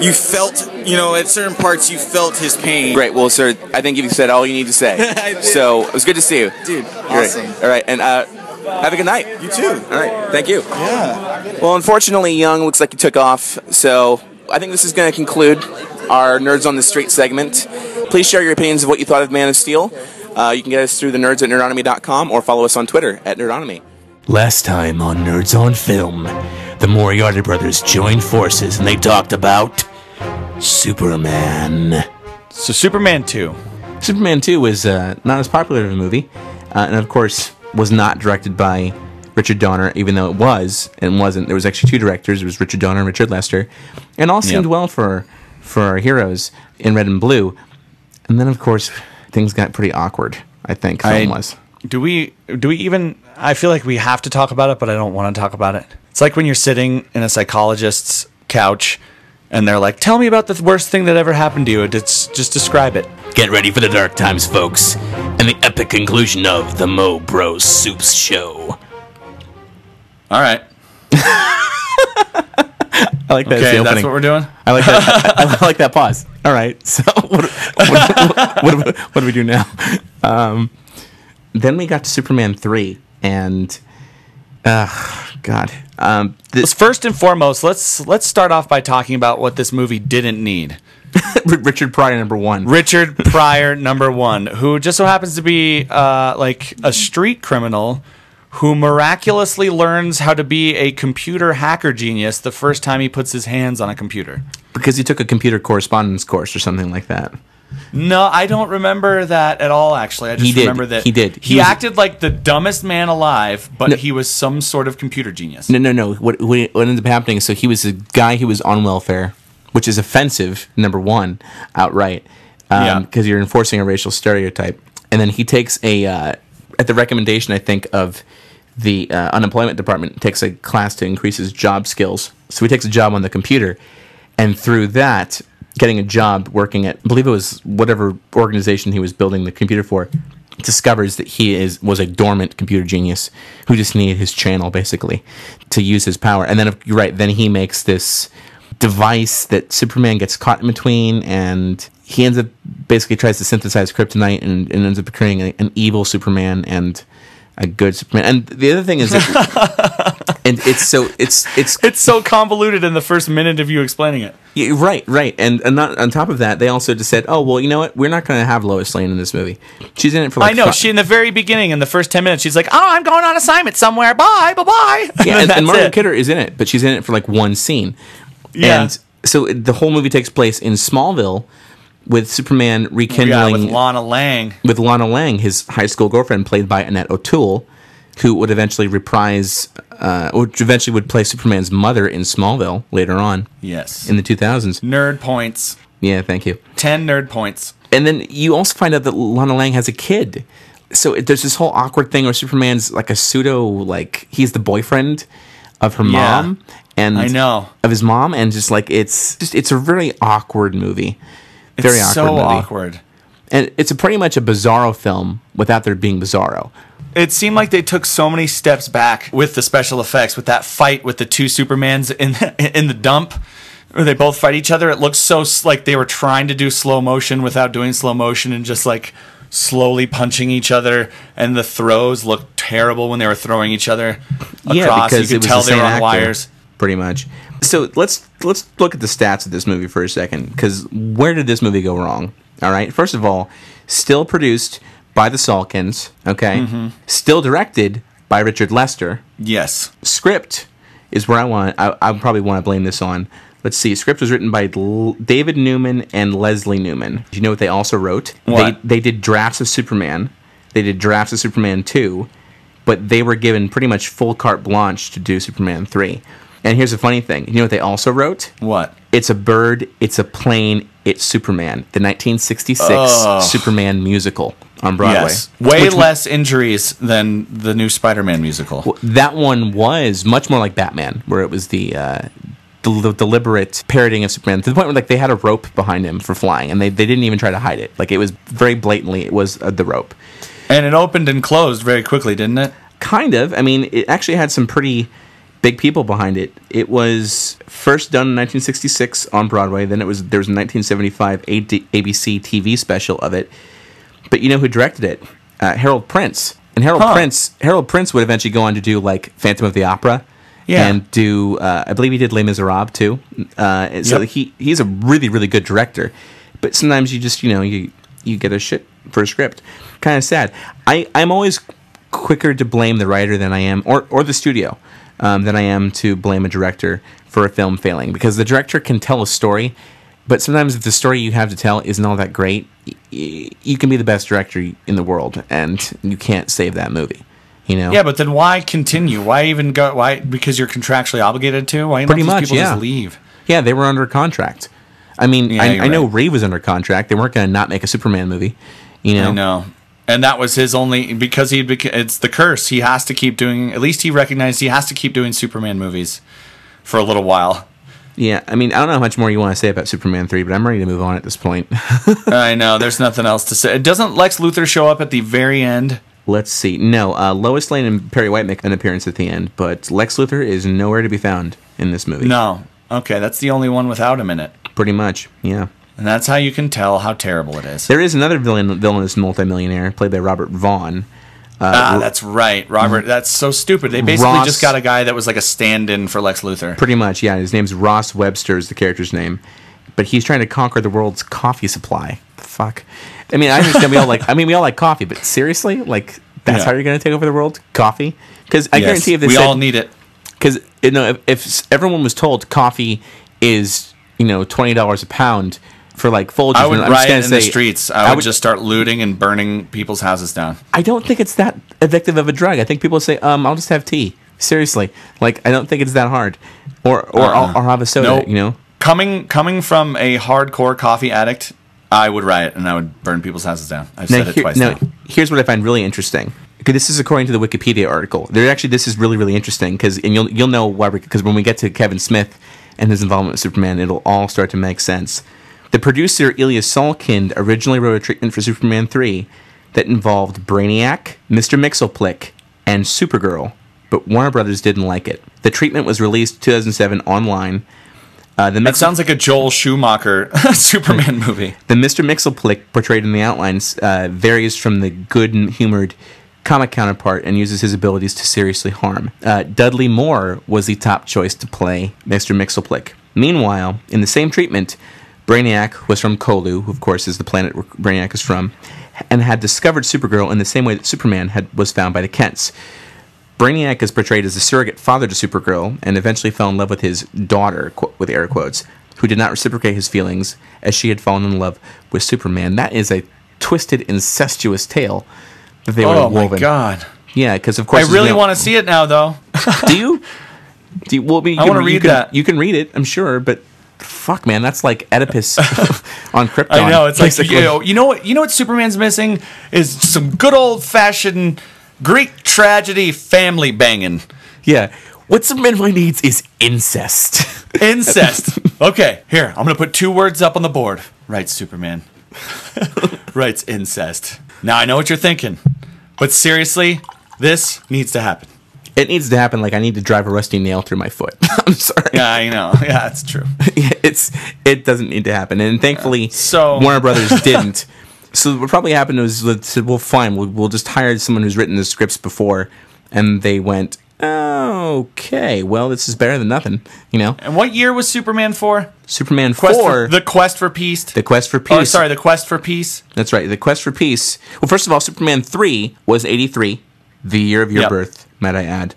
You felt, you know, at certain parts, you felt his pain. Great. Well, sir, I think you said all you need to say. So it was good to see you, Dude, Great. awesome. All right, and uh, have a good night. You too. All right, thank you. Yeah. Well, unfortunately, Young looks like he took off, so I think this is going to conclude our Nerds on the Street segment. Please share your opinions of what you thought of Man of Steel. Uh, you can get us through the nerds at nerdonomy.com or follow us on Twitter at nerdonomy. Last time on Nerds on Film, the Moriarty brothers joined forces and they talked about Superman. So, Superman 2. Superman 2 was uh, not as popular of a movie, uh, and of course, was not directed by Richard Donner, even though it was and wasn't. There was actually two directors. It was Richard Donner and Richard Lester, and all seemed Yep. well for for our heroes in red and blue. And then, of course, things got pretty awkward. I think film I- was. Do we do we even I feel like we have to talk about it, but I don't want to talk about it. It's like when you're sitting in a psychologist's couch and they're like, "Tell me about the worst thing that ever happened to you." It's just describe it. Get ready for the dark times, folks, and the epic conclusion of the Mo Bros Supes Show. All right. I like that. as Okay, the that's what we're doing? I like that. I, I like that pause. All right. So what, what, what, do we- what do we do now? Um, then we got to Superman three, and uh, God, um, Let's first and foremost, let's let's start off by talking about what this movie didn't need. Richard Pryor number one. Richard Pryor number one, who just so happens to be uh, like a street criminal who miraculously learns how to be a computer hacker genius the first time he puts his hands on a computer. because he took a computer correspondence course or something like that. No, I don't remember that at all. Actually, I just He did. remember that He did. He, He was- acted like the dumbest man alive, but No. he was some sort of computer genius. No, no, no. What, what ended up happening? So he was a guy who was on welfare, which is offensive. Number one, outright, Yeah. because you're enforcing a racial stereotype. And then he takes a uh, at the recommendation, I think, of the uh, unemployment department, takes a class to increase his job skills. So he takes a job on the computer, and through that, getting a job working at, I believe it was whatever organization he was building the computer for, discovers that he is was a dormant computer genius who just needed his channel basically to use his power. And then if you're right, then he makes this device that Superman gets caught in between and he ends up basically tries to synthesize kryptonite and, and ends up creating a, an evil Superman and a good Superman. And the other thing is that and it's so it's it's It's so convoluted in the first minute of you explaining it. yeah, right, right, and and not, on top of that, they also just said, "Oh, well, you know what? We're not going to have Lois Lane in this movie. She's in it for like I know. She in the very beginning, in the first ten minutes, she's like, "Oh, I'm going on assignment somewhere. Bye, bye, bye." yeah, and, and Margot it. Kidder is in it, but she's in it for like one scene. Yeah. And so it- the whole movie takes place in Smallville with Superman Yeah, rekindling with Lana Lang. with Lana Lang, his high school girlfriend, played by Annette O'Toole, who would eventually reprise, uh, which eventually would play Superman's mother in Smallville later on. Yes. In the 2000s. Nerd points. Yeah, thank you. Ten nerd points. And then you also find out that Lana Lang has a kid. So it, there's this whole awkward thing where Superman's like a pseudo, like he's the boyfriend of her Yeah. mom, and I know. of his mom, and just like it's just it's a really awkward movie, very It's awkward so movie. awkward. and it's a pretty much a Bizarro film without there being Bizarro. It seemed like they took so many steps back with the special effects, with that fight with the two Supermans in the, in the dump, where they both fight each other. It looks so like they were trying to do slow motion without doing slow motion and just like slowly punching each other. And the throws looked terrible when they were throwing each other across. Yeah, because you it could was tell the they were on actor, wires. pretty much. So let's let's look at the stats of this movie for a second, because where did this movie go wrong? All right, first of all, still produced by the Salkinds, okay, Mhm. still directed by Richard Lester. Yes. Script is where I want. I, I probably want to blame this on. Let's see. Script was written by L- David Newman and Leslie Newman. Do you know what they also wrote? What? They they did drafts of Superman. They did drafts of Superman two, but they were given pretty much full carte blanche to do Superman three. And here's the funny thing. You know what they also wrote? What? It's a bird. It's a plane. It's Superman. The 1966 Oh. Superman musical on Broadway. Yes. Way less injuries than the new Spider Man musical. well, that one was much more like Batman, where it was the, uh, deliberate parodying of Superman to the point where like they had a rope behind him for flying, and they, they didn't even try to hide it. Like it was very blatantly it was uh, the rope. And it opened and closed very quickly, didn't it? Kind of. I mean, it actually had some pretty big people behind it. It was first done in 1966 on Broadway. Then it was there was a 1975 ABC TV special of it. But you know who directed it? Uh, Harold Prince. And Harold Huh. Prince Harold Prince would eventually go on to do like Phantom of the Opera. Yeah. And do uh, I believe he did Les Miserables too. Uh, so Yep. he he's a really really good director. But sometimes you just you know you you get a shit for a script. Kind of sad. I I'm always quicker to blame the writer than I am, or or the studio, um, than I am to blame a director for a film failing because the director can tell a story, but sometimes if the story you have to tell isn't all that great, y- you can be the best director in the world and you can't save that movie. You know? Yeah, but then why continue? Why even go? Why? Because you're contractually obligated to? Why not Pretty much, people yeah. just leave? Yeah, they were under contract. I mean, Yeah, I, I know right. Reeve was under contract. They weren't going to not make a Superman movie. You know? I know. And that was his only because he beca- it's the curse. He has to keep doing. At least he recognized he has to keep doing Superman movies for a little while. Yeah, I mean, I don't know how much more you want to say about Superman 3, but I'm ready to move on at this point. I know. There's nothing else to say. Doesn't Lex Luthor show up at the very end? Let's see. No, uh, Lois Lane and Perry White make an appearance at the end, but Lex Luthor is nowhere to be found in this movie. No. Okay, that's the only one without him in it. Pretty much, yeah. And that's how you can tell how terrible it is. There is another villain, villainous multimillionaire played by Robert Vaughn. ah, Uh, that's right, Robert. That's so stupid. They basically Ross- just got a guy that was like a stand-in for Lex Luthor. Pretty much, yeah. His name's Ross Webster is the character's name, but he's trying to conquer the world's coffee supply. Fuck. I mean, I understand we all like. I mean, we all like coffee, but seriously, like that's Yeah. how you're going to take over the world? Coffee? Because I Yes, guarantee if they we said, all need it. Because you know, if, if everyone was told coffee is you know twenty dollars a pound for like Folgers, I would I'm riot in the streets. I, would, just start looting and burning people's houses down. I don't think it's that addictive of a drug. I think people say, um, I'll just have tea. Seriously, like I don't think it's that hard, or or Uh-uh. I'll, I'll have a soda. Nope. You know, Coming coming from a hardcore coffee addict, I would riot and I would burn people's houses down. I've said it here- twice now, now. here's what I find really interesting. Okay, this is according to the Wikipedia article. There actually, this is really really interesting because and you'll you'll know why because when we get to Kevin Smith and his involvement with Superman, it'll all start to make sense. The producer Ilya Salkind originally wrote a treatment for Superman three that involved Brainiac, Mister Mxyzptlk, and Supergirl, but Warner Brothers didn't like it. The treatment was released 2007 online. Uh, the That sounds like a Joel Schumacher Superman movie. the Mr. Mxyzptlk portrayed in the outlines uh, varies from the good and humored comic counterpart and uses his abilities to seriously harm. Uh, Dudley Moore was the top choice to play Mr. Mxyzptlk. Meanwhile, in the same treatment, Brainiac was from Colu, who of course is the planet where Brainiac is from, and had discovered Supergirl in the same way that Superman had was found by the Kents. Brainiac is portrayed as a surrogate father to Supergirl and eventually fell in love with his daughter, with air quotes, who did not reciprocate his feelings as she had fallen in love with Superman. That is a twisted, incestuous tale that they Oh were my. God. Yeah, because of course. I really want to see it now, though. Do you? Do you? Well, I, mean, you I re- you read can- that. You can read it, I'm sure, but fuck, man, that's like Oedipus on Krypton. I know it's like you know, you know what you know what Superman's missing is some good old fashioned Greek tragedy family banging. Yeah, what Superman needs is incest. Incest. okay, here I'm gonna put two words up on the board. Right, Superman. Writes incest. Now I know what you're thinking, but seriously, this needs to happen. It needs to happen. Like I need to drive a rusty nail through my foot. I'm sorry. Yeah, I know. Yeah, that's true. it's it doesn't need to happen, and thankfully, so Warner Brothers didn't. So what probably happened was they said, "Well, fine, we'll, we'll just hire someone who's written the scripts before," and they went, "Okay, well, this is better than nothing," you know. And what year was Superman for? Superman Quest four, for the Quest for Peace. the Quest for oh, Peace. Oh, sorry, the Quest for Peace. That's right. The Quest for Peace. Well, first of all, Superman 3 was 83, the year of your Yep. birth, might I add.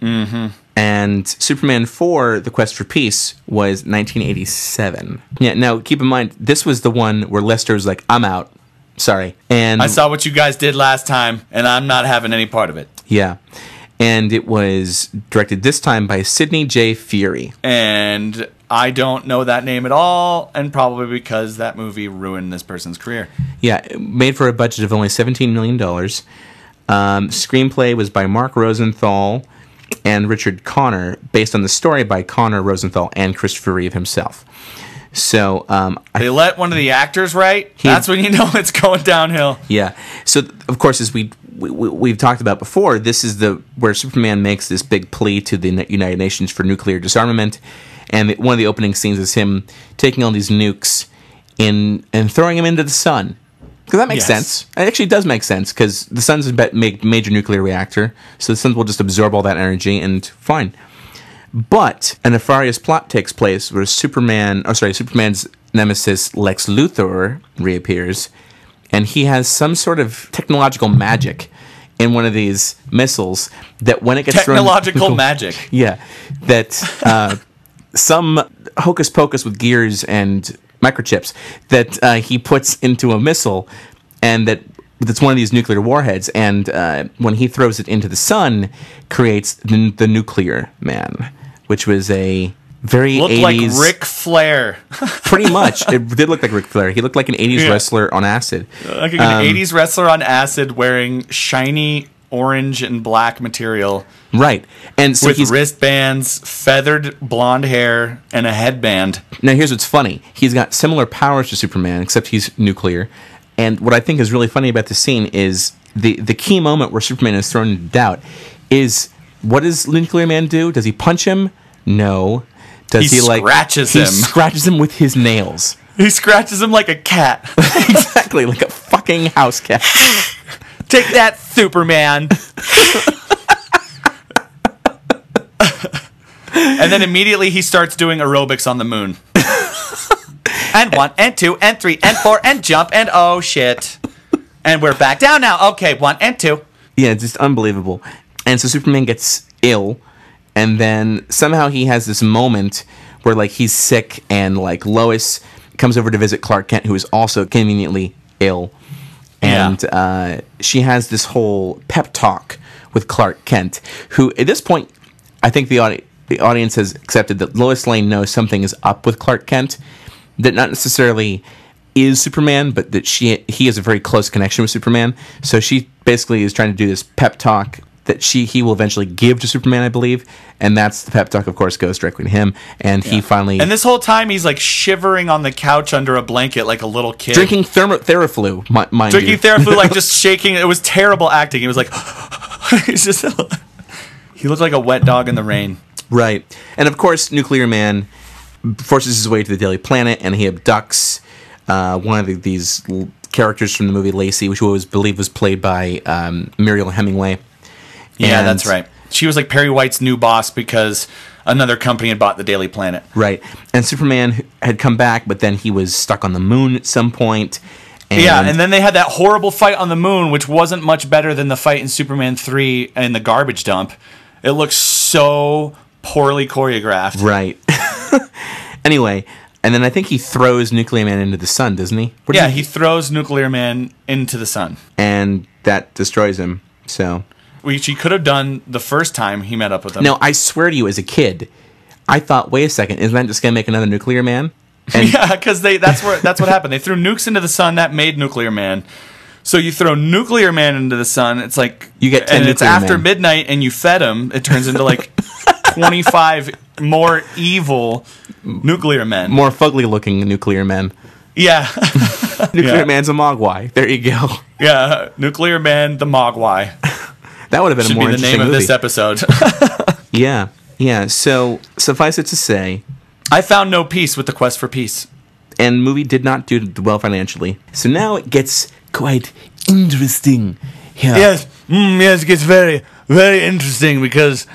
Mm-hmm. And Superman 4, The Quest for Peace, was 1987. Yeah, now keep in mind, this was the one where Lester was like, I'm out. Sorry. And I saw what you guys did last time, and I'm not having any part of it. Yeah. And it was directed this time by Sidney J. Furie. And I don't know that name at all, and probably because that movie ruined this person's career. Yeah, made for a budget of only $17 million. Um, screenplay was by Mark Rosenthal and Richard Connor, based on the story by Connor Rosenthal and Christopher Reeve himself. So, um, I They let one of the actors write. That's when you know it's going downhill. Yeah. So of course, as we we- we've talked about before, this is the where Superman makes this big plea to the United Nations for nuclear disarmament, and one of the opening scenes is him taking all these nukes in and throwing them into the sun. Because that makes Yes. sense. It actually does make sense because the sun's a major nuclear reactor, so the sun will just absorb all that energy and fine. But a nefarious plot takes place where Superman, oh sorry, Superman's nemesis Lex Luthor reappears, and he has some sort of technological magic in one of these missiles that when it gets thrown- Technological magic. yeah, that uh, some hocus pocus with gears and microchips that uh, he puts into a missile, and that that's one of these nuclear warheads. And uh, when he throws it into the sun, creates the, the nuclear man, which was a very Looked 80s like Ric Flair. pretty much it did look like Ric Flair he looked like an 80s Yeah. wrestler on acid Like an Um, 80s wrestler on acid wearing shiny orange and black material. right and so with he's wristbands, feathered blonde hair, and a headband. Now, here's what's funny. He's got similar powers to Superman, except he's nuclear. And what I think is really funny about the scene is the, the key moment where Superman is thrown into doubt is what does Nuclear Man do? Does he punch him? No. Does He he, like scratches he him. scratches him with his nails. He scratches him like a cat. exactly, like a fucking house cat. Take that, Superman. and then immediately he starts doing aerobics on the moon. and one, and two, and three, and four, and jump, and oh shit. And we're back down now. Okay, one and two. Yeah, it's just unbelievable. And so Superman gets ill, and then somehow he has this moment where like he's sick, and like Lois comes over to visit Clark Kent, who is also conveniently ill, and uh, she has this whole pep talk with Clark Kent, who at this point, I think the audi- the audience has accepted that Lois Lane knows something is up with Clark Kent, that not necessarily is Superman, but that she he has a very close connection with Superman. So she basically is trying to do this pep talk that she he will eventually give to Superman, I believe, and that's the pep talk. Of course, goes directly to him, and he finally And this whole time he's like shivering on the couch under a blanket like a little kid. drinking thermo- Theraflu, mi- mind drinking you. Theraflu, like just shaking. It was terrible acting. He was like, he's just, he looked like a wet dog in the rain. Right. And of course, Nuclear Man forces his way to the Daily Planet and he abducts uh, one of the, these l- characters from the movie Lacey, which was believed was played by um, Mariel Hemingway. Yeah, And- that's right. She was like Perry White's new boss because another company had bought the Daily Planet. Right. And Superman had come back, but then he was stuck on the moon at some point. And yeah, and then they had that horrible fight on the moon, which wasn't much better than the fight in Superman 3 in the garbage dump. It looks so poorly choreographed. Right. anyway, and then I think he throws Nuclear Man into the sun, doesn't he? What yeah, does he throws Nuclear Man into the sun, and that destroys him. So which he could have done the first time he met up with him. No, I swear to you, as a kid, I thought, wait a second, isn't that just gonna make another nuclear man? And yeah, because they that's where that's what happened. They threw nukes into the sun that made Nuclear Man. So you throw Nuclear Man into the sun, it's like You get 10 and it's after Men. midnight, and you fed him. It turns into like twenty five more evil Nuclear Men. more fugly looking nuclear men. Yeah, Nuclear Yeah. man's a mogwai. There you go. yeah. Nuclear Man, the Mogwai That would have been should a more be the interesting name of movie. this episode. yeah, yeah. So suffice it to say, I found no peace with the quest for peace. and movie did not do well financially. So now it gets quite interesting. Here. Yes, mm, yes, it gets very, very interesting because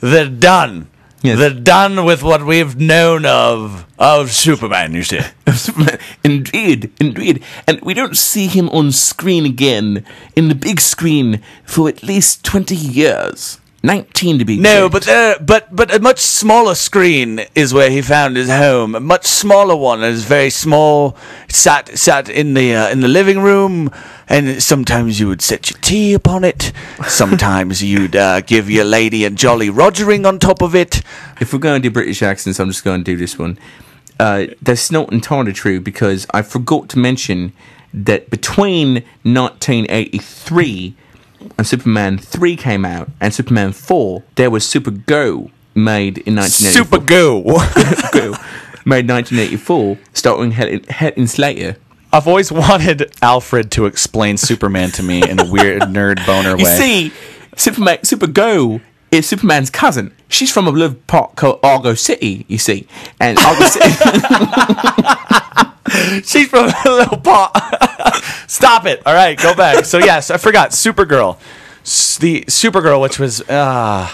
they're done. They're done with what we've known of of Superman. You see, Superman. Indeed, indeed. And we don't see him on screen again in the big screen for at least 20 years. 19 to be no, exact. but there, but but a much smaller screen is where he found his home. A much smaller one is very small. Sat sat in the uh, in the living room, and sometimes you would set your tea upon it. Sometimes you'd uh, give your lady a jolly rogering on top of it. If we're going to do British accents, I'm just going to do this one. Uh, that's not entirely true because I forgot to mention that between 1983 and Superman 3 came out and Superman 4, there was Super Go made in 1984. Super Go. Go. Made 1984, starring Helen Slater. I've always wanted Alfred to explain Superman to me in a weird nerd boner way. You see, Superman, Super Go is Superman's cousin. She's from a little part called Argo City, you see. And Argo City. She's from a little pot. Stop it. All right, go back. So yes, I forgot Supergirl. S- The Supergirl, which was uh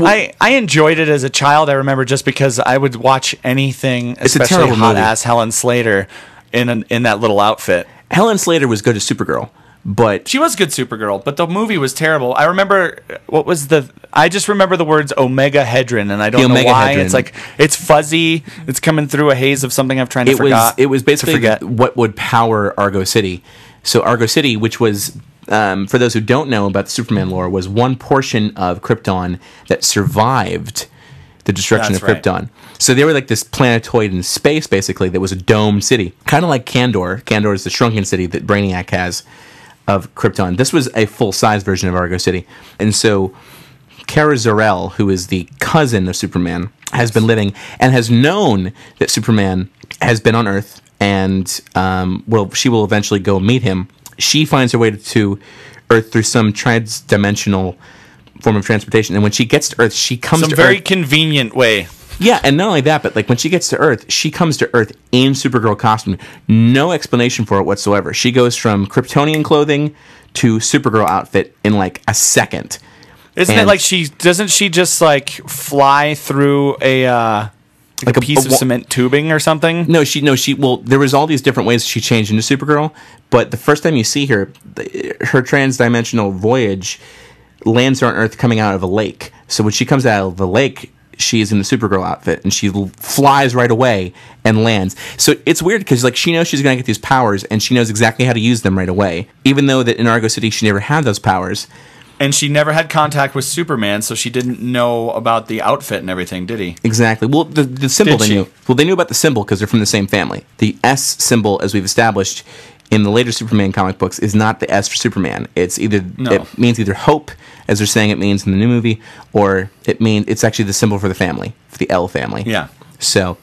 I I enjoyed it as a child. I remember just because I would watch anything, It's a especially terrible hot movie. ass Helen Slater in an, in that little outfit. Helen Slater was good as Supergirl, but She was a good Supergirl, but the movie was terrible. I remember what was the I just remember the words Omega Hedron and I don't The know Omega why. Hedron. It's like it's fuzzy. It's coming through a haze of something I've trying to it was it was basically forget. what would power Argo City. So Argo City, which was um, for those who don't know about the Superman lore, was one portion of Krypton that survived the destruction That's of right. Krypton. So they were like this planetoid in space, basically, that was a domed city, kind of like Kandor. Kandor is the shrunken city that Brainiac has of Krypton. This was a full size version of Argo City, and so Kara Zor-El, who is the cousin of Superman, has been living and has known that Superman has been on Earth, and um, well, she will eventually go meet him. She finds her way to Earth through some trans-dimensional form of transportation, and when she gets to Earth, she comes Some to very Earth. convenient way. Yeah, and not only that, but like when she gets to Earth, she comes to Earth in Supergirl costume. No explanation for it whatsoever. She goes from Kryptonian clothing to Supergirl outfit in like a second. Isn't it like she doesn't she just like fly through a uh, like, a, piece of wa- cement tubing or something? No, she no she well there was all these different ways she changed into Supergirl, but the first time you see her, the, her trans-dimensional voyage lands her on Earth coming out of a lake. So when she comes out of the lake, she's in the Supergirl outfit and she flies right away and lands. So it's weird because like she knows she's going to get these powers and she knows exactly how to use them right away. Even though that in Argo City she never had those powers. And she never had contact with Superman, so she didn't know about the outfit and everything, did he? Exactly. Well, the, the symbol Did they she? knew. Well, they knew about the symbol because they're from the same family. The S symbol, as we've established in the later Superman comic books, is not the S for Superman. It's either No. it means either hope, as they're saying it means in the new movie, or it means it's actually the symbol for the family, for the L family. Yeah. So.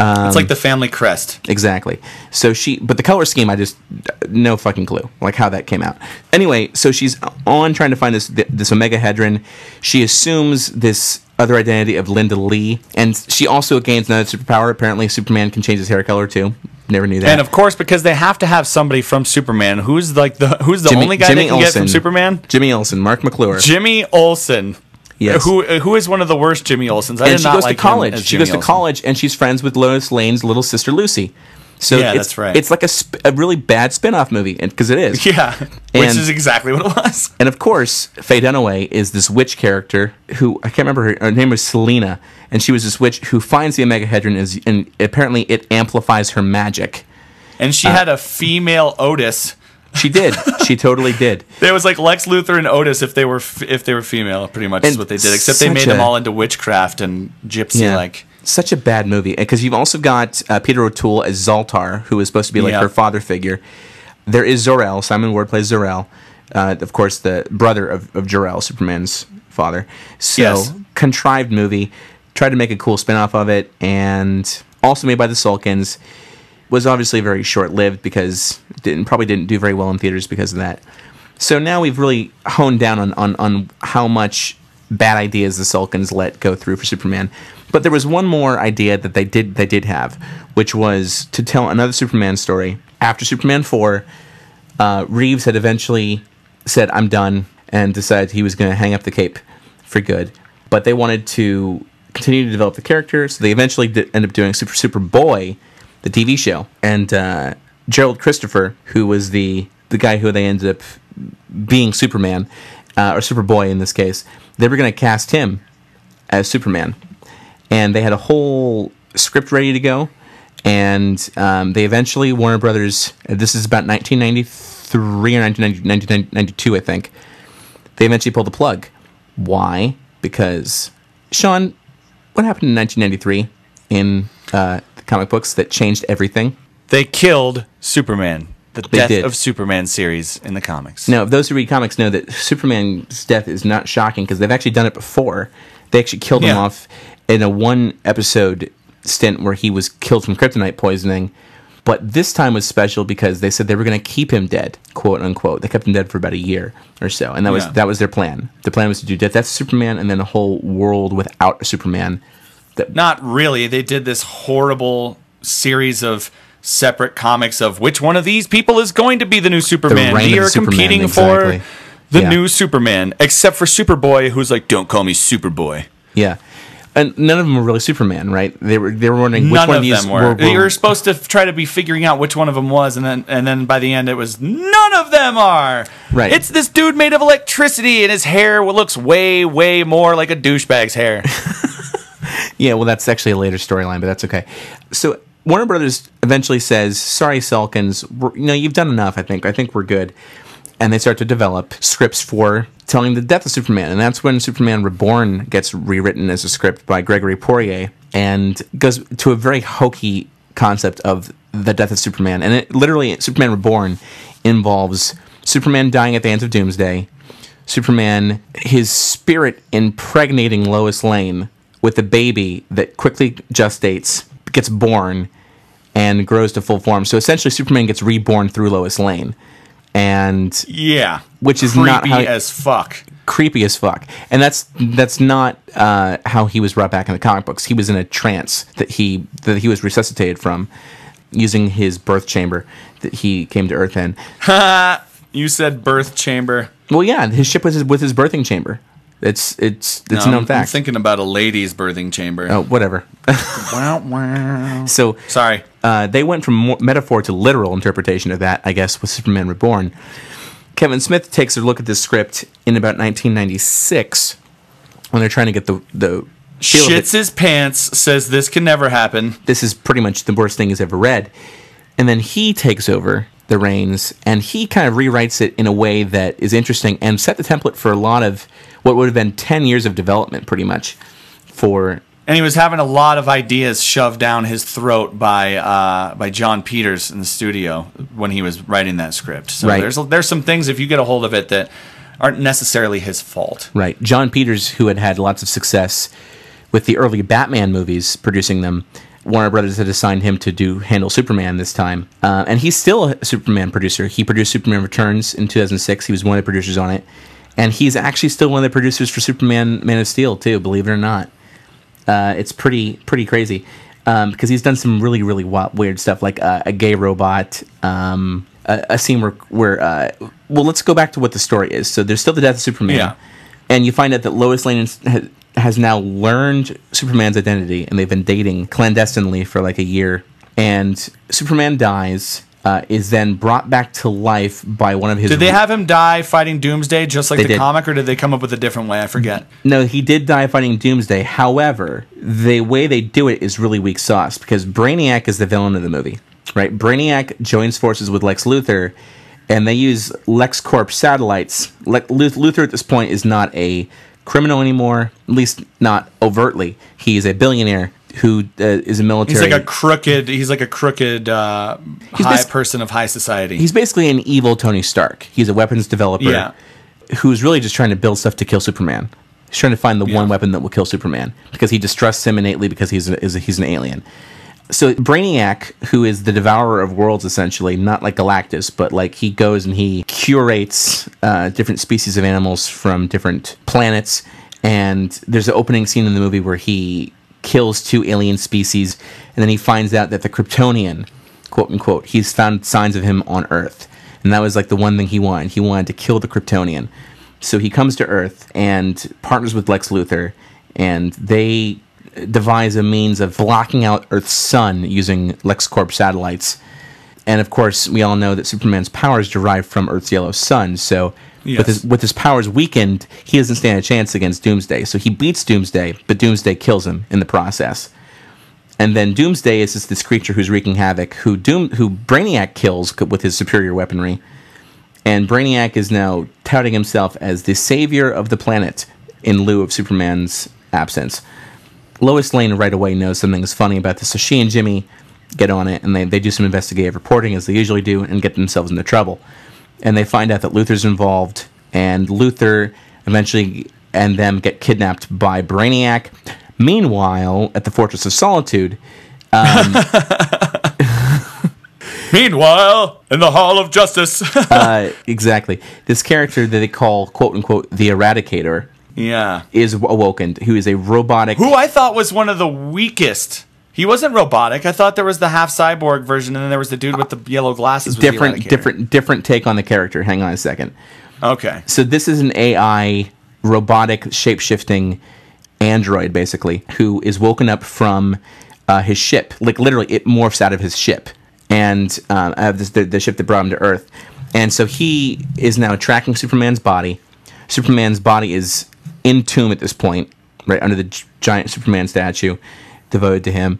Um, it's like the family crest. Exactly. So she, but the color scheme, I just no fucking clue, like how that came out. Anyway, so she's on trying to find this this Omega Hedron. She assumes this other identity of Linda Lee, and she also gains another superpower. Apparently, Superman can change his hair color too. Never knew that. And of course, because they have to have somebody from Superman, who's like the who's the Jimmy- only guy Jimmy they can get from Superman? Jimmy Olsen, Marc McClure. Jimmy Olsen. Yes. Who who is one of the worst Jimmy Olsens? I and did she not goes like to college. She goes to Olsen. college, and she's friends with Lois Lane's little sister Lucy. So Yeah, it's, that's right. It's like a, sp- a really bad spin-off movie, because it is. Yeah, which is exactly what it was. And of course, Faye Dunaway is this witch character who I can't remember her, her name was Selena, and she was this witch who finds the Omega Hedron is, and apparently it amplifies her magic. And she Uh, had a female Otis. She did. she totally did. There was like Lex Luthor and Otis if they were f- if they were female. Pretty much is what they did. Except they made them all into witchcraft and gypsy like. Such a bad movie because you've also got uh, Peter O'Toole as Zaltar, who is supposed to be like Yeah. her father figure. There is Zor-El. Simon Ward plays Zor-El, uh, of course, the brother of, of Jor-El, Superman's father. So Yes. contrived movie. Tried to make a cool spin-off of it, and also made by the Salkinds. Was obviously very short-lived because it didn't probably didn't do very well in theaters because of that. So now we've really honed down on, on, on how much bad ideas the Salkinds let go through for Superman. But there was one more idea that they did they did have, which was to tell another Superman story. After Superman four, uh, Reeves had eventually said, "I'm done," and decided he was going to hang up the cape for good. But they wanted to continue to develop the character, so they eventually did end up doing Super Superboy, the TV show, and uh, Gerard Christopher, who was the the guy who they ended up being Superman uh, or Superboy in this case. They were going to cast him as Superman, and they had a whole script ready to go. And um, they eventually Warner Brothers. This is about 1993 or 1992, I think. They eventually pulled the plug. Why? Because Sean, what happened in 1993 in uh, comic books that changed everything? They killed Superman. The They death did. of Superman series in the comics. Now, those who read comics know that Superman's death is not shocking because they've actually done it before. They actually killed him off in a one episode stint where he was killed from kryptonite poisoning. But this time was special because they said they were going to keep him dead, quote unquote. They kept him dead for about a year or so, and that was that was their plan. The plan was to do Death Death Superman and then a whole world without a Superman. Not really. They did this horrible series of separate comics of which one of these people is going to be the new Superman. reign we are the Superman, competing exactly. for the Yeah. new Superman, except for Superboy, who's like, "Don't call me Superboy." Yeah, and none of them were really Superman, right? They were they were wondering which None one of these them were. were- You were supposed to try to be figuring out which one of them was, and then and then by the end it was none of them are. Right. It's this dude made of electricity, and his hair looks way way more like a douchebag's hair. Yeah, well, that's actually a later storyline, but that's okay. So Warner Brothers eventually says, "Sorry, Salkinds, you know you've done enough. I think I think we're good." And they start to develop scripts for telling the death of Superman, and that's when Superman Reborn gets rewritten as a script by Gregory Poirier, and goes to a very hokey concept of the death of Superman. And it literally, Superman Reborn involves Superman dying at the end of Doomsday, Superman, his spirit impregnating Lois Lane with a baby that quickly gestates, gets born, and grows to full form. So essentially, Superman gets reborn through Lois Lane, and Yeah, which is creepy not how as fuck. creepy as fuck. And that's that's not uh, how he was brought back in the comic books. He was in a trance that he that he was resuscitated from using his birth chamber that he came to Earth in. you said birth chamber. Well, yeah, his ship was his, with his birthing chamber. It's it's it's No, a known I'm- I'm thinking about a lady's birthing chamber. Oh, whatever. wow, wow. So sorry. Uh, they went from metaphor to literal interpretation of that, I guess, with Superman Reborn. Kevin Smith takes a look at this script in about 1996 when they're trying to get the the. Shits his pants. Says this can never happen. This is pretty much the worst thing he's ever read, and then he takes over the reins and he kind of rewrites it in a way that is interesting and set the template for a lot of what would have been 10 years of development, pretty much, for And he was having a lot of ideas shoved down his throat by uh, by Jon Peters in the studio when he was writing that script. So Right. there's there's some things if you get a hold of it that aren't necessarily his fault. Right. Jon Peters, who had had lots of success with the early Batman movies, producing them, Warner Brothers had assigned him to do handle Superman this time, uh, and he's still a Superman producer. He produced Superman Returns in 2006. He was one of the producers on it, and he's actually still one of the producers for Superman Man of Steel too. Believe it or not, uh, it's pretty pretty crazy um, because he's done some really really wild, weird stuff like uh, a gay robot. Um, a, a scene where, where uh, well, let's go back to what the story is. So there's still the death of Superman, Yeah. and you find out that Lois Lane has now learned Superman's identity, and they've been dating clandestinely for like a year. And Superman dies, uh, is then brought back to life by one of his. Did they have him die fighting Doomsday just like the did. comic, or did they come up with a different way? I forget. No, he did die fighting Doomsday. However, the way they do it is really weak sauce because Brainiac is the villain of the movie, right? Brainiac joins forces with Lex Luthor, and they use LexCorp satellites. Le- Luth- Luthor at this point is not a criminal anymore, at least not overtly. He's a billionaire who uh, is a military. He's like a crooked. He's like a crooked uh, high person of high society. He's basically an evil Tony Stark. He's a weapons developer Yeah. who's really just trying to build stuff to kill Superman. He's trying to find the one weapon that will kill Superman because he distrusts him innately because he's a, a, he's an alien. So Brainiac, who is the devourer of worlds, essentially, not like Galactus, but like he goes and he curates uh, different species of animals from different planets. And there's an opening scene in the movie where he kills two alien species, and then he finds out that the Kryptonian, quote unquote, he's found signs of him on Earth. And that was like the one thing he wanted. He wanted to kill the Kryptonian. So he comes to Earth and partners with Lex Luthor, and they devise a means of blocking out Earth's sun using LexCorp satellites. And of course, we all know that Superman's powers derive from Earth's yellow sun. So Yes. with his with his powers weakened, he doesn't stand a chance against Doomsday. So he beats Doomsday, but Doomsday kills him in the process. And then Doomsday is just this creature who's wreaking havoc, who Doom, who Brainiac kills with his superior weaponry. And Brainiac is now touting himself as the savior of the planet in lieu of Superman's absence. Lois Lane right away knows something is funny about this, so she and Jimmy get on it and they, they do some investigative reporting as they usually do and get themselves into trouble. And they find out that Luthor's involved, and Luthor eventually and them get kidnapped by Brainiac. Meanwhile, at the Fortress of Solitude, um, Meanwhile, in the Hall of Justice. uh, exactly, this character that they call "quote unquote" the Eradicator yeah. is awoken, who is a robotic. Who I thought was one of the weakest. He wasn't robotic. I thought there was the half cyborg version, and then there was the dude with the yellow glasses. different different different take on the character. Hang on a second. Okay. So this is an AI robotic shape shifting android basically who is woken up from uh, his ship. Like literally, it morphs out of his ship and um, this, the, the ship that brought him to Earth. And so he is now tracking Superman's body. Superman's body is in tomb at this point, right under the gi- giant Superman statue devoted to him.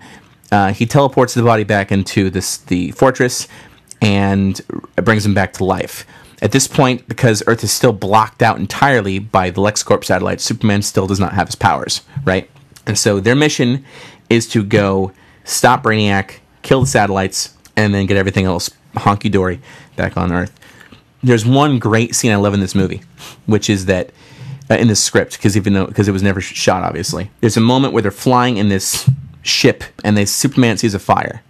Uh, he teleports the body back into this the fortress and brings him back to life. At this point, because Earth is still blocked out entirely by the LexCorp satellite, Superman still does not have his powers, right? And so their mission is to go stop Brainiac, kill the satellites, and then get everything else honky dory back on Earth. There's one great scene I love in this movie, which is that uh, in the script, because even though because it was never shot, obviously, there's a moment where they're flying in this ship, and they Superman sees a fire,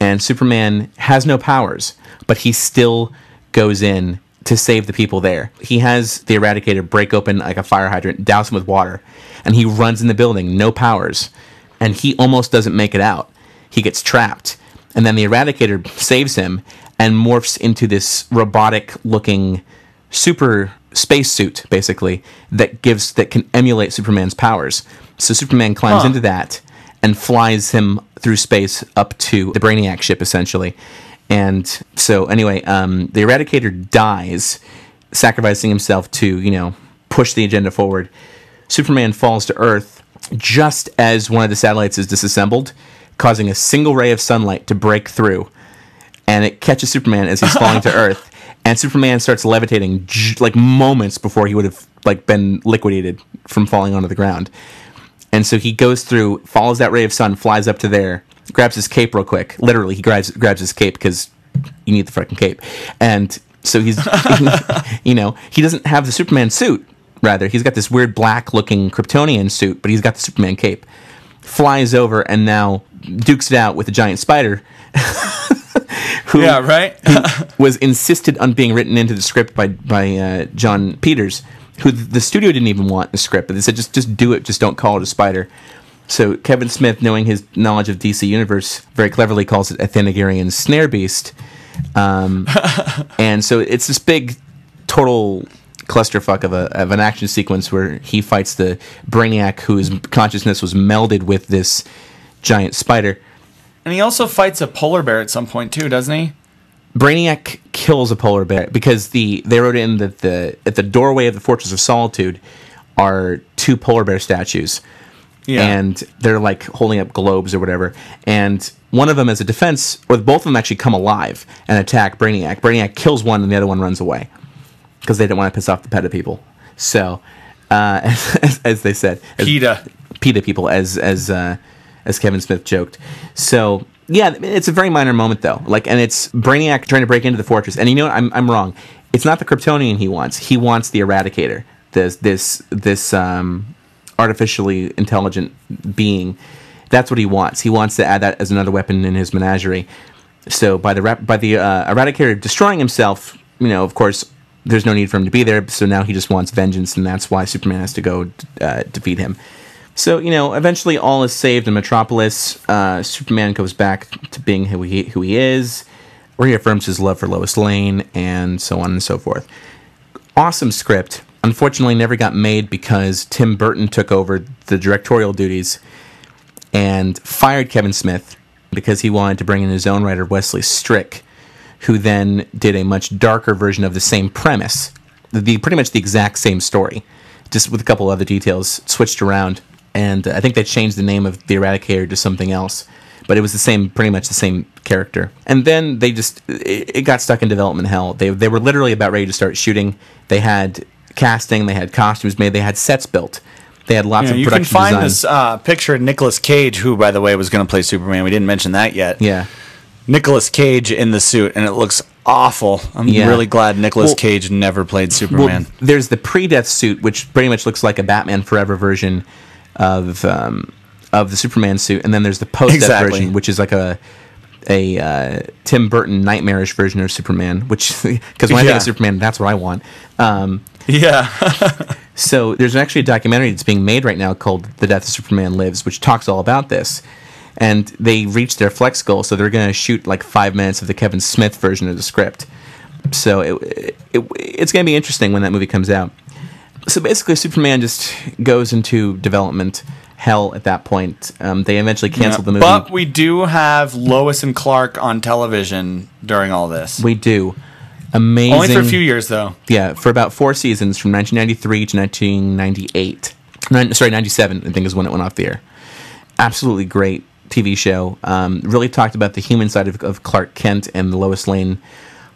and Superman has no powers, but he still goes in to save the people there. He has the Eradicator break open like a fire hydrant, douse him with water, and he runs in the building, no powers, and he almost doesn't make it out. He gets trapped, and then the Eradicator saves him and morphs into this robotic-looking super spacesuit, basically that gives that can emulate Superman's powers. So Superman climbs Huh. into that and flies him through space up to the Brainiac ship, essentially. And so, anyway, um, the Eradicator dies, sacrificing himself to, you know, push the agenda forward. Superman falls to Earth just as one of the satellites is disassembled, causing a single ray of sunlight to break through. And it catches Superman as he's falling to Earth. And Superman starts levitating like moments before he would have like been liquidated from falling onto the ground. And so he goes through, follows that ray of sun, flies up to there, grabs his cape real quick. Literally, he grabs grabs his cape because you need the fucking cape. And so he's, you know, he doesn't have the Superman suit. Rather, he's got this weird black looking Kryptonian suit, but he's got the Superman cape. Flies over and now dukes it out with a giant spider. who, Yeah, right? who was insisted on being written into the script by by uh, Jon Peters, who the studio didn't even want the script, but they said just just do it, just don't call it a spider. So Kevin Smith, knowing his knowledge of DC Universe, very cleverly calls it a Thanagarian snare beast, um, and so it's this big total clusterfuck of a of an action sequence where he fights the Brainiac, whose consciousness was melded with this giant spider. And he also fights a polar bear at some point too, doesn't he? Brainiac kills a polar bear because the they wrote in that the at the doorway of the Fortress of Solitude are two polar bear statues. Yeah. And they're like holding up globes or whatever. And one of them as a defense, or both of them actually come alive and attack Brainiac. Brainiac kills one and the other one runs away because they didn't want to piss off the PETA people. So, uh, as, as they said, as, PETA. PETA people, as as uh, as Kevin Smith joked. So yeah, it's a very minor moment though. Like, and it's Brainiac trying to break into the fortress. And you know what? I'm I'm wrong. It's not the Kryptonian he wants. He wants the Eradicator. This this this um, artificially intelligent being. That's what he wants. He wants to add that as another weapon in his menagerie. So by the rap- by the uh, Eradicator destroying himself, you know, of course, there's no need for him to be there. So now he just wants vengeance, and that's why Superman has to go uh, defeat him. So you know, eventually all is saved in Metropolis. Uh, Superman goes back to being who he who he is, reaffirms his love for Lois Lane, and so on and so forth. Awesome script. Unfortunately, never got made because Tim Burton took over the directorial duties and fired Kevin Smith because he wanted to bring in his own writer Wesley Strick, who then did a much darker version of the same premise, the, pretty much the exact same story, just with a couple other details switched around. And I think they changed the name of the Eradicator to something else, but it was the same, pretty much the same character. And then they just it, it got stuck in development hell. They they were literally about ready to start shooting. They had casting, they had costumes made, they had sets built. They had lots Yeah, of you can find design. this uh, picture of Nicolas Cage, who, by the way, was going to play Superman. We didn't mention that yet. Yeah. Nicolas Cage in the suit, and it looks awful. I'm Yeah. really glad Nicolas Well- Cage never played Superman. Well, there's the pre-death suit, which pretty much looks like a Batman Forever version of um, of the Superman suit, and then there's the post-death Exactly. version, which is like a a uh, Tim Burton nightmarish version of Superman. Which because when I think Yeah. of Superman, that's what I want. Um, yeah. so there's actually a documentary that's being made right now called "The Death of Superman Lives," which talks all about this. And they reached their flex goal, so they're going to shoot like five minutes of the Kevin Smith version of the script. So it, it, it's going to be interesting when that movie comes out. So basically, Superman just goes into development hell at that point. Um, they eventually canceled Yeah, the movie. But we do have Lois and Clark on television during all this. we do. Amazing. Only for a few years, though. Yeah, for about four seasons from 1993 to 1998. Nine, sorry, 97, I think is when it went off the air. Absolutely great TV show. Um, really talked about the human side of, of Clark Kent and the Lois Lane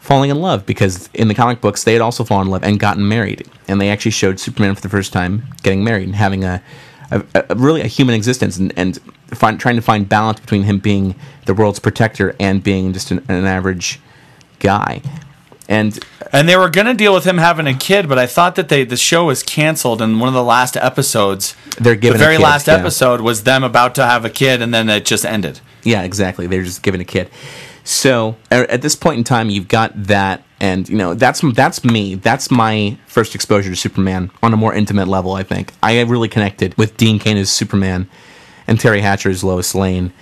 falling in love because in the comic books they had also fallen in love and gotten married. And they actually showed Superman for the first time getting married and having a, a, a really a human existence and, and find, trying to find balance between him being the world's protector and being just an, an average guy. And And they were going to deal with him having a kid, but I thought that they the show was canceled. And one of the last episodes, They're giving the very kid, last yeah. episode was them about to have a kid, and then it just ended. Yeah, exactly. They're just giving a kid. So at this point in time, you've got that, and you know that's that's me. That's my first exposure to Superman on a more intimate level. I think I really connected with Dean Cain as Superman and Teri Hatcher as Lois Lane.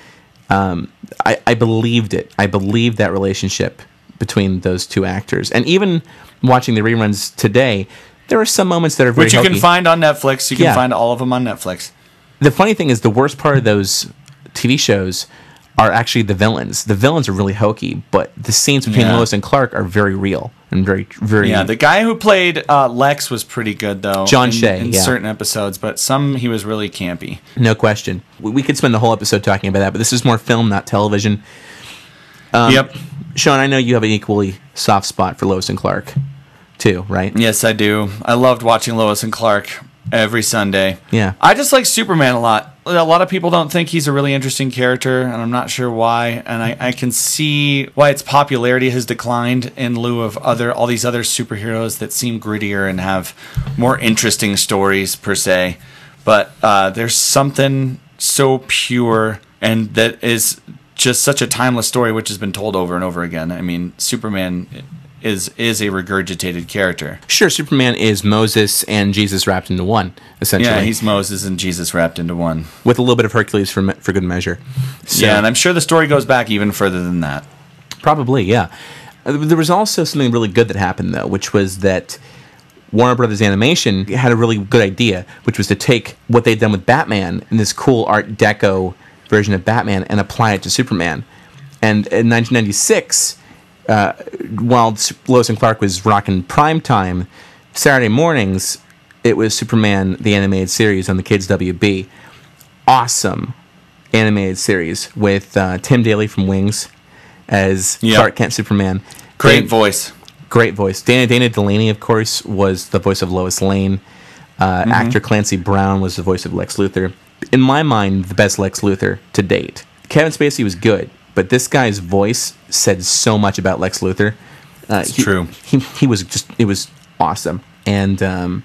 Um, I, I believed it. I believed that relationship between those two actors, and even watching the reruns today, there are some moments that are very Which you can find on Netflix. You can Yeah. find all of them on Netflix. The funny thing is, the worst part of those TV shows are actually the villains. The villains are really hokey, but the scenes between Yeah. Lois and Clark are very real and very, very. Yeah, the guy who played uh, Lex was pretty good though. John in, Shea, in yeah. certain episodes, but some he was really campy. no question. We, we could spend the whole episode talking about that, but this is more film, not television. Um, Yep. Sean, I know you have an equally soft spot for Lois and Clark, too, right? Yes, I do. I loved watching Lois and Clark every Sunday. Yeah. I just like Superman a lot. A lot of people don't think he's a really interesting character, and I'm not sure why. And I, I can see why its popularity has declined in lieu of other all these other superheroes that seem grittier and have more interesting stories per se. But uh, there's something so pure and that is just such a timeless story, which has been told over and over again. I mean, Superman is is a regurgitated character. Sure, Superman is Moses and Jesus wrapped into one, essentially. Yeah, he's Moses and Jesus wrapped into one. with a little bit of Hercules for for good measure. So- yeah, and I'm sure the story goes back even further than that. Probably, yeah. Uh, There was also something really good that happened though, which was that Warner Brothers Animation had a really good idea, which was to take what they'd done with Batman in this cool Art Deco version of Batman and apply it to Superman. And in 1996, uh, while Lois and Clark was rocking prime time, Saturday mornings, it was Superman the animated series on the Kids WB. Awesome animated series with uh, Tim Daly from Wings as Yep. Clark Kent Superman. Great Dan- voice. Great voice. Dana Dana Delany, of course, was the voice of Lois Lane. Uh, Mhm. Actor Clancy Brown was the voice of Lex Luthor. In my mind, the best Lex Luthor to date. Kevin Spacey was good, but this guy's voice said so much about Lex Luthor. Uh, It's he- true. He he was just it was awesome and um,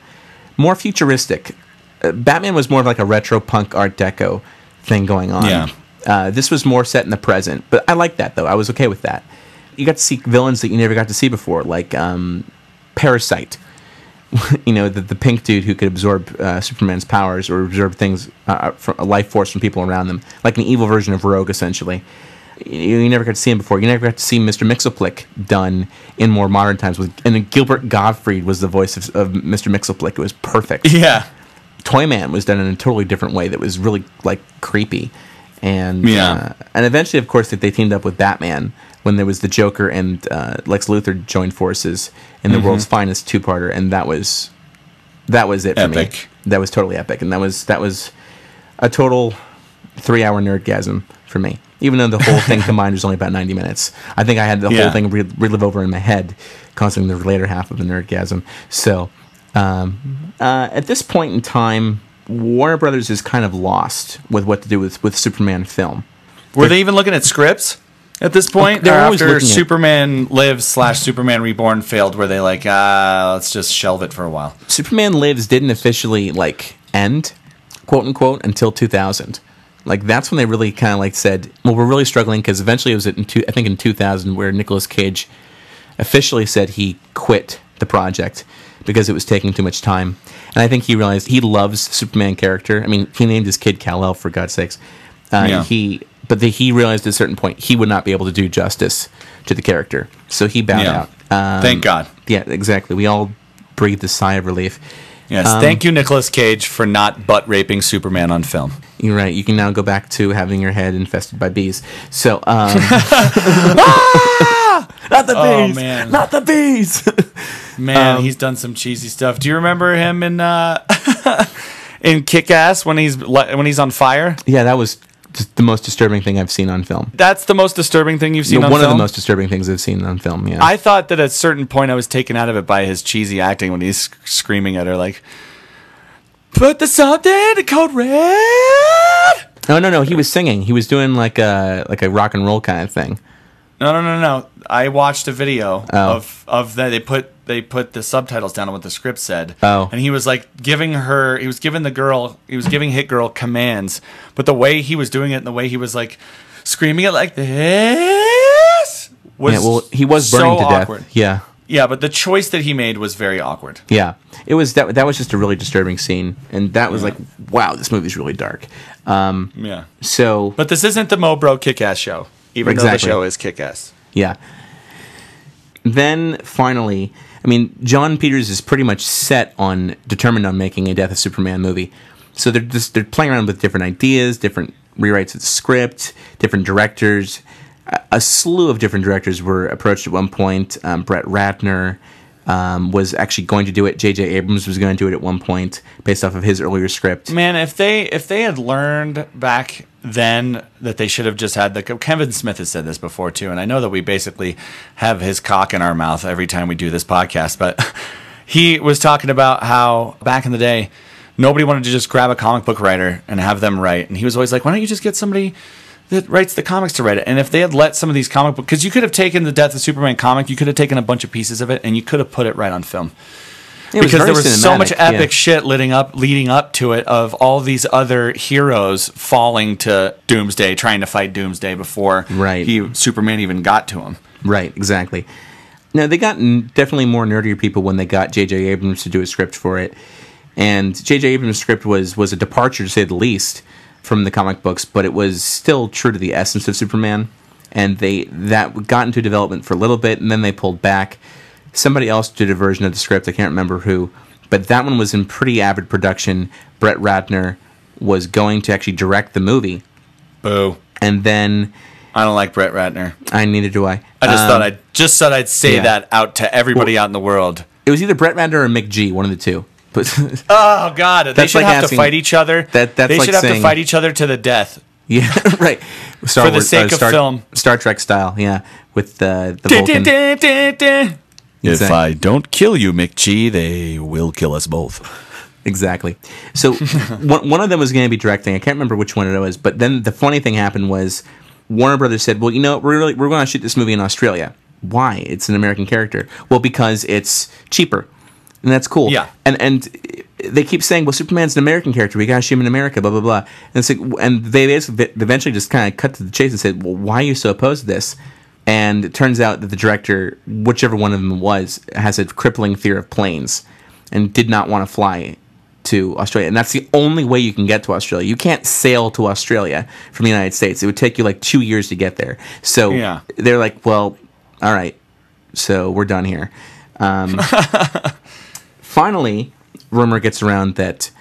more futuristic. Uh, Batman was more of like a retro punk Art Deco thing going on. Yeah. Uh, this was more set in the present, but I like that though. I was okay with that. You got to see villains that you never got to see before, like um, Parasite. you know, the, the pink dude who could absorb uh, Superman's powers or absorb things, uh, from a life force from people around them, like an evil version of Rogue, essentially. You, you never got to see him before. You never got to see Mr. Mxyzptlk done in more modern times. With and then Gilbert Gottfried was the voice of, of Mr. Mxyzptlk. It was perfect. Yeah. Toyman was done in a totally different way that was really like creepy, and Yeah. uh, and eventually, of course, that they teamed up with Batman when there was the Joker and uh, Lex Luthor joined forces in the Mhm. world's finest two-parter, and that was that was it for Epic. me. That was totally epic, and that was that was a total three-hour nerdgasm for me. Even though the whole thing combined was only about ninety minutes, I think I had the Yeah. whole thing re- relive over in my head, causing the later half of the nerdgasm. So, um, uh, at this point in time, Warner Brothers is kind of lost with what to do with with Superman film. Were they even looking at scripts at this point? They're always after looking at- Superman Lives slash Superman Reborn failed, were they like, ah, let's just shelve it for a while? Superman Lives didn't officially like end, quote unquote, until 2000. Like that's when they really kind of like said, well, we're really struggling because eventually it was in two, I think in 2000 where Nicolas Cage officially said he quit the project because it was taking too much time. And I think he realized he loves Superman character. I mean, he named his kid Kal El for God's sakes. Uh, Yeah. He, but the, he realized at a certain point he would not be able to do justice to the character, so he bowed Yeah. out. Um, Thank God. Yeah, exactly. We all breathed a sigh of relief. Yes. Um, thank you, Nicolas Cage, for not butt raping Superman on film. You're right. You can now go back to having your head infested by bees. So, um, not the bees, Oh, bees, man. not the bees. Man, Um, he's done some cheesy stuff. Do you remember him in uh, in Kick Ass when he's when he's on fire? yeah, that was the most disturbing thing I've seen on film. That's the most disturbing thing you've seen No, on one film. of the most disturbing things I've seen on film. Yeah, I thought that at a certain point I was taken out of it by his cheesy acting when he's sc- screaming at her like, "Put the something in code red." no, no, no. He was singing. He was doing like a like a rock and roll kind of thing. No, no, no, no. I watched a video Oh. of of that. They put they put the subtitles down on what the script said. Oh. and he was like giving her. He was giving the girl. He was giving Hit Girl commands, but the way he was doing it and the way he was like screaming it like this. was yeah, well, he was so burning to death. awkward. Yeah, Yeah, but the choice that he made was very awkward. yeah. It was that. That was just a really disturbing scene, and that was Yeah. like, wow, this movie's really dark. Um, Yeah. So, But this isn't the Mobro Kick-Ass show, even though the show is Kick-Ass. Yeah. Then finally, I mean, Jon Peters is pretty much set on determined on making a Death of Superman movie. So they're just they're playing around with different ideas, different rewrites of the script, different directors. A, slew of different directors were approached at one point. Um, Brett Ratner um, was actually going to do it. J.J. Abrams was going to do it at one point based off of his earlier script. Man, if they if they had learned back then that they should have just had the Kevin Smith has said this before too, and I know that we basically have his cock in our mouth every time we do this podcast, but he was talking about how back in the day nobody wanted to just grab a comic book writer and have them write, and he was always like, why don't you just get somebody that writes the comics to write it. And if they had let some of these comic book, because you could have taken the Death of Superman comic, you could have taken a bunch of pieces of it, and you could have put it right on film. It because very there was so much epic yeah. shit leading up, leading up to it, of all these other heroes falling to Doomsday, trying to fight Doomsday before Right. he Superman even got to him. Right, exactly. Now they got definitely more nerdier people when they got J.J. Abrams to do a script for it, and J.J. Abrams' script was was a departure to say the least from the comic books, but it was still true to the essence of Superman. And they that got into development for a little bit, and then they pulled back. Somebody else did a version of the script. I can't remember who, but that one was in pretty avid production. Brett Ratner was going to actually direct the movie. Boo. And then I don't like Brett Ratner. I neither do I. I just Um, thought I'd just thought I'd say yeah. that out to everybody out in the world. It was either Brett Ratner or McG, one of the two. But Oh God, they should like have asking- to fight each other. That- that's they like should have to fight each other to the death. yeah, right. Star For the Wars- sake of Star, film. Star Trek style. Yeah, with uh, the Dun, Vulcan. If Exactly. I don't kill you, McG, they will kill us both. Exactly. So one, one of them was going to be directing. I can't remember which one it was. But then the funny thing happened was Warner Brothers said, "Well, you know, we're really, we're going to shoot this movie in Australia. Why? It's an American character. Well, because it's cheaper, and that's cool. Yeah. And and they keep saying, "Well, Superman's an American character. We got to shoot him in America." Blah blah blah. And it's like, and they basically eventually just kind of cut to the chase and said, "Well, why are you so opposed to this?" And it turns out that the director, whichever one of them was, has a crippling fear of planes and did not want to fly to Australia. And that's the only way you can get to Australia. You can't sail to Australia from the United States. It would take you like two years to get there. So Yeah. they're like, well, all right. So we're done here. Um, finally, rumor gets around that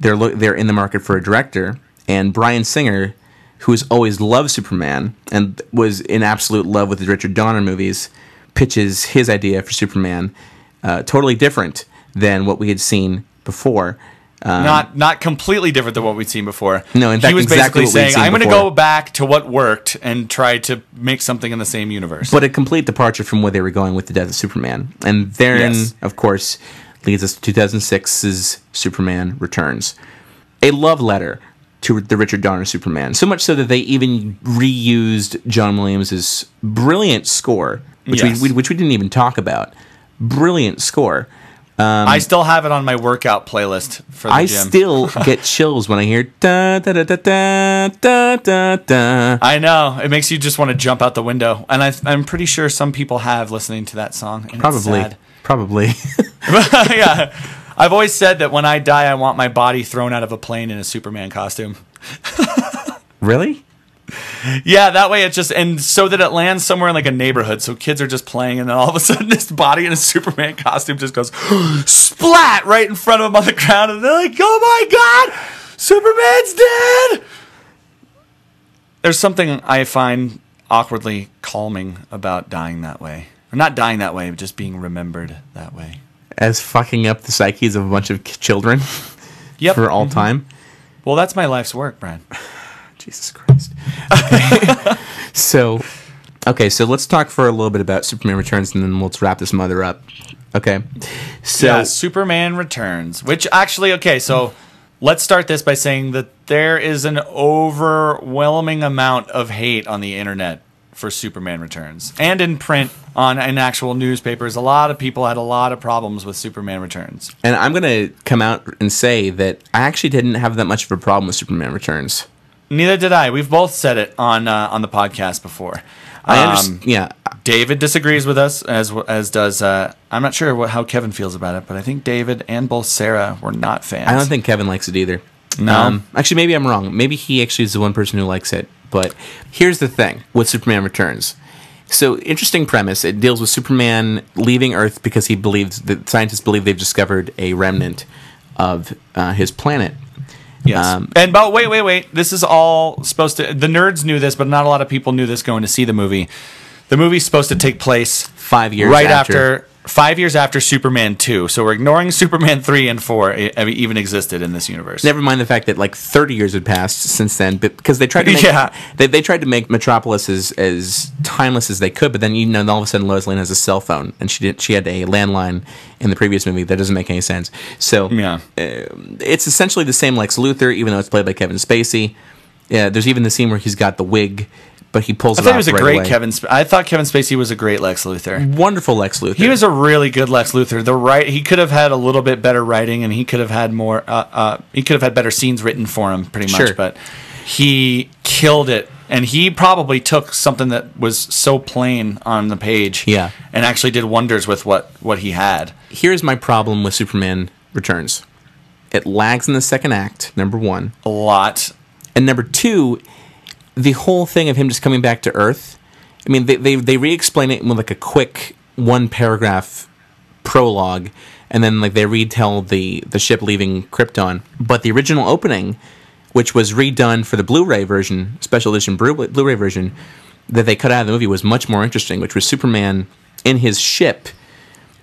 they're lo- they're in the market for a director, and Bryan Singer, who has always loved Superman and was in absolute love with the Richard Donner movies, pitches his idea for Superman, uh, totally different than what we had seen before. Um, not not completely different than what we'd seen before. No, in fact, he was exactly basically saying, "I'm going to go back to what worked and try to make something in the same universe." but a complete departure from where they were going with the death of Superman. And therein, Yes. of course, leads us to 2006's Superman Returns, a love letter to the Richard Donner Superman. So much so that they even reused John Williams' brilliant score, which Yes. we, we which we didn't even talk about. Brilliant score. Um, I still have it on my workout playlist for the I gym. still get chills when I hear da da da da da da da da. I know it makes you just want to jump out the window, and I, I'm pretty sure some people have listening to that song. Probably, sad. Probably. yeah, I've always said that when I die, I want my body thrown out of a plane in a Superman costume. really? Yeah, that way it just and so that it lands somewhere in like a neighborhood, so kids are just playing, and then all of a sudden this body in a Superman costume just goes splat right in front of them on the ground, and they're like, "Oh my god, Superman's dead!" There's something I find awkwardly calming about dying that way, or not dying that way, but just being remembered that way. As fucking up the psyches of a bunch of children Yep. for all Mhm. time. Well, that's my life's work, Bryan. Jesus Christ. Okay. so, okay, so let's talk for a little bit about Superman Returns, and then let's wrap this mother up. Okay. So, yeah, Superman Returns. Which actually, okay, so let's start this by saying that there is an overwhelming amount of hate on the internet for Superman Returns, and in print on in actual newspapers. A lot of people had a lot of problems with Superman Returns. and I'm going to come out and say that I actually didn't have that much of a problem with Superman Returns. Neither did I. We've both said it on uh, on the podcast before. I Um. Yeah, David disagrees with us, as as does uh, I'm not sure what, how Kevin feels about it, but I think David and both Sarah were not fans. I don't think Kevin likes it either. No? actually, maybe I'm wrong. Maybe he actually is the one person who likes it. But here's the thing with Superman Returns. So interesting premise. It deals with Superman leaving Earth because he believes that scientists believe they've discovered a remnant of uh, his planet. Yes. Um, and but wait, wait, wait. This is all supposed to. The nerds knew this, but not a lot of people knew this going to see the movie. The movie's supposed to take place five years right after. after. Five years after Superman two, so we're ignoring Superman three and four e- even existed in this universe. Never mind the fact that like 30 years had passed since then, but because they tried to make Yeah. they, they tried to make Metropolis as, as timeless as they could, but then you know all of a sudden Lois Lane has a cell phone and she did she had a landline in the previous movie that doesn't make any sense. So yeah, um, it's essentially the same Lex Luthor, even though it's played by Kevin Spacey. Yeah, there's even the scene where he's got the wig, but he pulls I it thought off he was a right great away. Kevin. Sp- I thought Kevin Spacey was a great Lex Luthor. Wonderful Lex Luthor. He was a really good Lex Luthor. The right, he could have had a little bit better writing, and he could have had more. Uh, uh, he could have had better scenes written for him, pretty much. Sure. But he killed it, and he probably took something that was so plain on the page, Yeah. and actually did wonders with what what he had. Here's my problem with Superman Returns. It lags in the second act, number one. A lot. And number two, the whole thing of him just coming back to Earth. I mean, they, they, they re explain it with like a quick one paragraph prologue, and then like they retell the, the ship leaving Krypton. But the original opening, which was redone for the Blu ray version, special edition Blu Blu ray version, that they cut out of the movie was much more interesting, which was Superman in his ship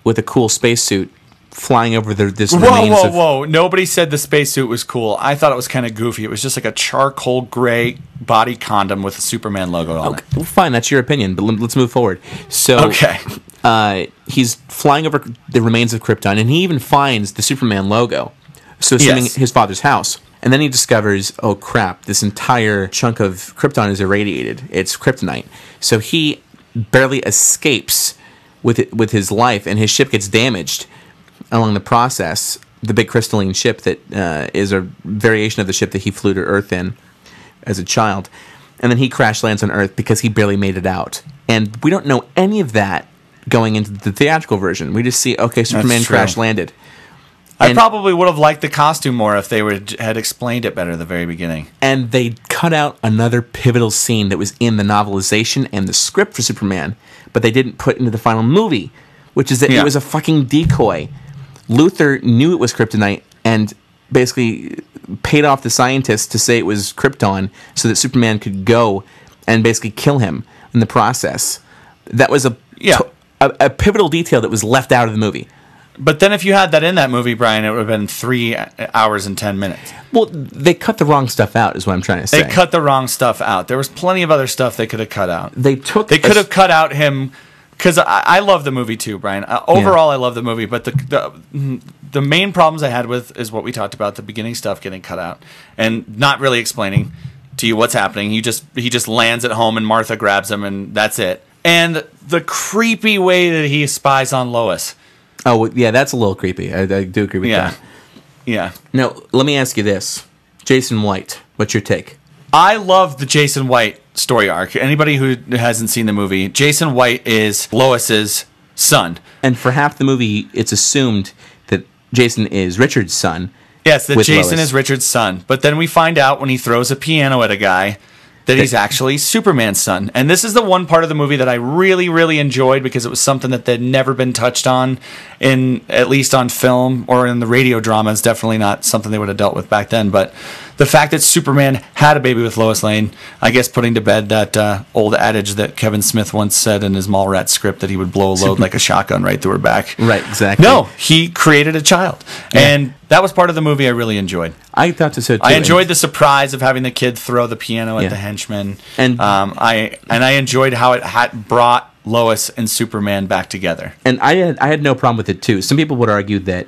with a cool spacesuit flying over the, this Whoa, whoa, of whoa! Nobody said the spacesuit was cool. I thought it was kind of goofy. It was just like a charcoal gray body condom with a Superman logo on it. Well, fine, that's your opinion, but let's move forward. So, Okay. uh, he's flying over the remains of Krypton, and he even finds the Superman logo. So, assuming Yes. his father's house, and then he discovers, oh crap, this entire chunk of Krypton is irradiated. It's kryptonite. So he barely escapes with it, with his life, and his ship gets damaged along the process. The big crystalline ship that uh, is a variation of the ship that he flew to Earth in as a child. And then he crash lands on Earth because he barely made it out. And we don't know any of that going into the theatrical version. We just see, okay, Superman crash landed. I And- probably would have liked the costume more if they would had explained it better at the very beginning. And they cut out another pivotal scene that was in the novelization and the script for Superman, but they didn't put into the final movie, which is that Yeah. it was a fucking decoy. Luthor knew it was kryptonite and basically paid off the scientists to say it was Krypton so that Superman could go and basically kill him in the process. That was a Yeah. a, a pivotal detail that was left out of the movie. But then if you had that in that movie, Bryan, it would have been three hours and ten minutes. Well, they cut the wrong stuff out, is what I'm trying to say. They cut the wrong stuff out. There was plenty of other stuff they could have cut out. They took. They could have cut out him because I, I love the movie too, Bryan. Uh, overall, I love the movie, but the, the the main problems I had with is what we talked about the beginning stuff getting cut out and not really explaining to you what's happening. He just he just lands at home and Martha grabs him and that's it. And the creepy way that he spies on Lois. Oh yeah, that's a little creepy. I, I do agree with Yeah. that. Yeah. Now, let me ask you this, Jason White. What's your take? I love the Jason White story arc. Anybody who hasn't seen the movie, Jason White is Lois's son. And for half the movie, it's assumed that Jason is Richard's son. Yes, that Jason Lois. is Richard's son. But then we find out when he throws a piano at a guy that he's actually Superman's son. And this is the one part of the movie that I really, really enjoyed because it was something that had never been touched on in at least on film or in the radio drama is definitely not something they would have dealt with back then. But the fact that Superman had a baby with Lois Lane, I guess putting to bed that uh, old adage that Kevin Smith once said in his Mallrats script that he would blow a load like a shotgun right through her back. Right, exactly. No, he created a child. And that was part of the movie I really enjoyed. I thought so too. I enjoyed the surprise of having the kid throw the piano at Yeah. the henchman, And- um, I and I enjoyed how it had brought Lois and Superman back together. and I had I had no problem with it too. Some people would argue that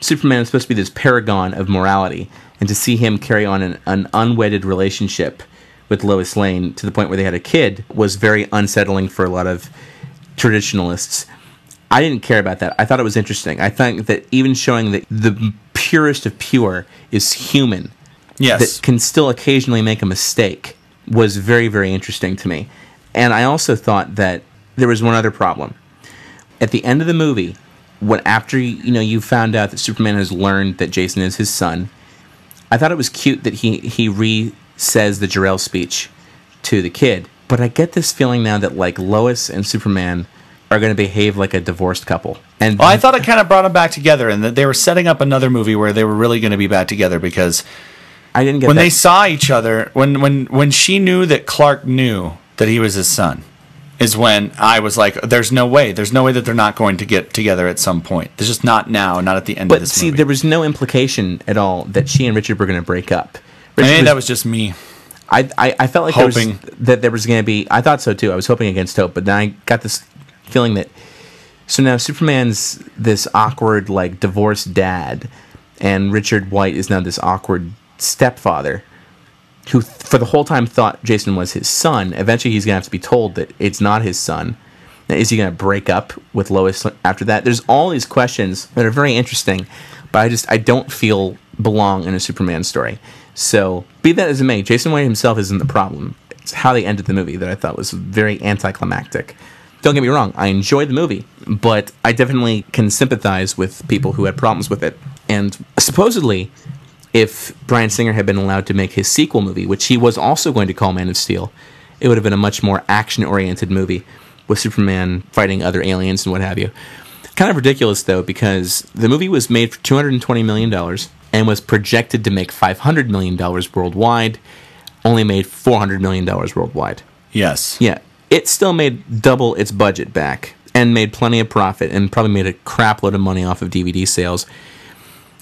Superman is supposed to be this paragon of morality, and to see him carry on an, an unwedded relationship with Lois Lane to the point where they had a kid was very unsettling for a lot of traditionalists. I didn't care about that. I thought it was interesting. I think that even showing that the purest of pure is human, Yes. that can still occasionally make a mistake, was very, very interesting to me. And I also thought that there was one other problem. At the end of the movie, when after you know you found out that Superman has learned that Jason is his son, I thought it was cute that he he re says the Jor-El speech to the kid. But I get this feeling now that like Lois and Superman are going to behave like a divorced couple. And Well, I thought it kind of brought them back together, and that they were setting up another movie where they were really going to be back together because I didn't get when that. they saw each other when when when she knew that Clark knew that he was his son is when I was like, "There's no way. There's no way that they're not going to get together at some point. It's just not now, not at the end of But this see, movie." there was no implication at all that she and Richard were going to break up. Richard that was just me. I, I, I felt like Hoping. there was, that there was going to be. I thought so too. I was hoping against hope, but then I got this feeling that. So now Superman's this awkward, like divorced dad, and Richard White is now this awkward stepfather, who for the whole time thought Jason was his son. Eventually, he's to have to be told that it's not his son. Now, is he to break up with Lois after that? There's all these questions that are very interesting, but I just I don't feel belong in a Superman story. So be that as it may, Jason White himself isn't the problem. It's how they ended the movie that I thought was very anticlimactic. Don't get me wrong, I enjoyed the movie, but I definitely can sympathize with people who had problems with it. And supposedly, if Bryan Singer had been allowed to make his sequel movie, which he was also going to call Man of Steel, it would have been a much more action oriented movie with Superman fighting other aliens and what have you. Kind of ridiculous though, because the movie was made for $220 million and was projected to make $500 million worldwide, only made $400 million worldwide. Yes. Yeah. It still made double its budget back and made plenty of profit and probably made a crap load of money off of DVD sales.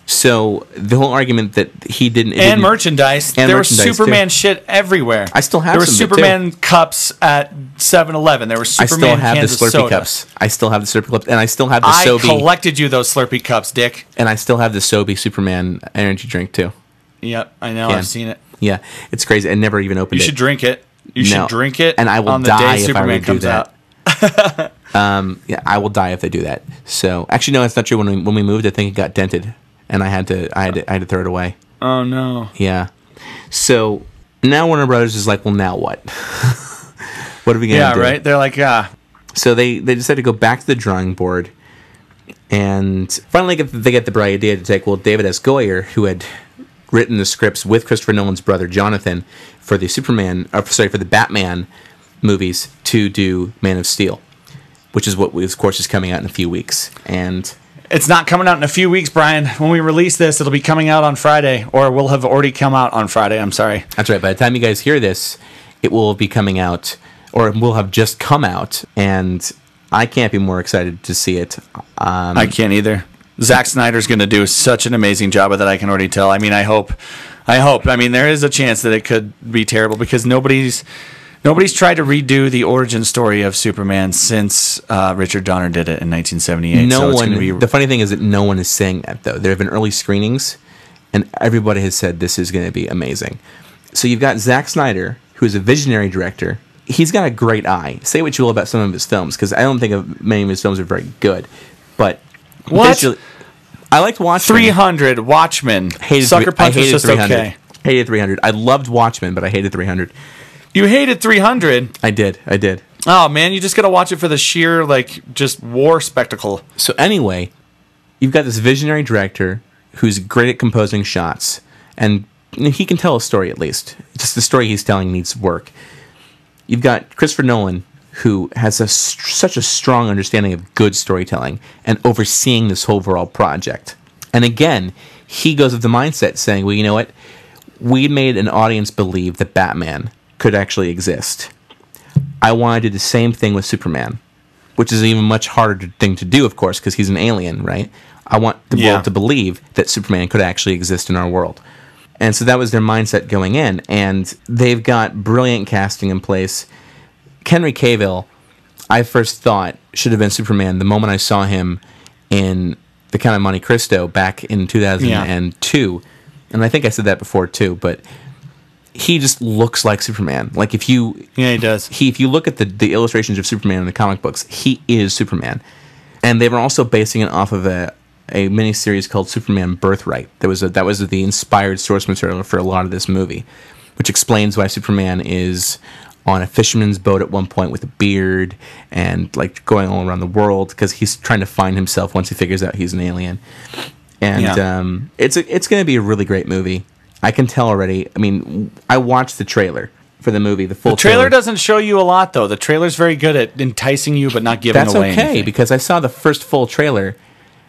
So the whole argument that he didn't and merchandise. and there merchandise, was too. Superman shit everywhere. I still have There were too. Superman cups at 7-Eleven. There were I Superman still have cans the Slurpee soda. cups. I still have the Slurpee cups, and I still have the I Sobe, collected you those Slurpee cups, Dick. and I still have the Sobe Superman energy drink too. Yep, I know. Yeah. I've seen it. Yeah, it's crazy. I never even opened You it. should drink it. You No. should drink it, and I will on the die day if I Superman to do comes that. out. um, yeah, I will die if they do that. So actually, no, that's not true. When we, when we moved, I think it got dented, and I had to I had to, I had to throw it away. Oh no. Yeah. So now Warner Brothers is like, well, now what? what are we gonna Yeah, do? Yeah, right. They're like, ah. So they they decided to go back to the drawing board, and finally get they get the bright idea to take well David S. Goyer, who had written the scripts with Christopher Nolan's brother Jonathan for the Superman, or sorry, for the Batman movies to do Man of Steel, which is what of course is coming out in a few weeks, and. It's not coming out in a few weeks, Bryan. When we release this, it'll be coming out on Friday, or will have already come out on Friday. I'm sorry. That's right. By the time you guys hear this, it will be coming out, or it will have just come out, and I can't be more excited to see it. Um, I can't either. Zack Snyder's going to do such an amazing job with it. I can already tell. I mean, I hope, I hope. I mean, there is a chance that it could be terrible because nobody's nobody's tried to redo the origin story of Superman since uh, Richard Donner did it in 1978. no so one. be the funny thing is that no one is saying that though. There have been early screenings, and everybody has said this is going to be amazing. So you've got Zack Snyder, who is a visionary director. He's got a great eye. Say what you will about some of his films, because I don't think of many of his films are very good. But What? visually- I liked Watchmen. 300 Watchmen. Hated Sucker Punch I was just 300. okay. Hated 300. I loved Watchmen, but I hated 300. You hated 300. I did. I did. Oh man, you just got to watch it for the sheer like just war spectacle. So anyway, you've got this visionary director who's great at composing shots, and he can tell a story at least. Just the story he's telling needs work. You've got Christopher Nolan, who has a, such a strong understanding of good storytelling and overseeing this whole overall project. And again, he goes with the mindset saying, well, you know what? We made an audience believe that Batman could actually exist. I want to do the same thing with Superman, which is an even much harder thing to do, of course, because he's an alien, right? I want the Yeah. world to believe that Superman could actually exist in our world. And so that was their mindset going in. And they've got brilliant casting in place. Henry Cavill, I first thought should have been Superman the moment I saw him in The Count of Monte Cristo back in 2002. And I think I said that before too, but he just looks like Superman. Like if you Yeah, he does. He if you look at the the illustrations of Superman in the comic books, he is Superman. And they were also basing it off of a a miniseries called Superman Birthright. That was a, that was the inspired source material for a lot of this movie, which explains why Superman is on a fisherman's boat at one point with a beard and like going all around the world because he's trying to find himself once he figures out he's an alien. And Yeah. um, it's a, it's going to be a really great movie. I can tell already. I mean, I watched the trailer for the movie, the full trailer. The trailer doesn't show you a lot, though. The trailer's very good at enticing you, but not giving That's away That's okay anything. because I saw the first full trailer.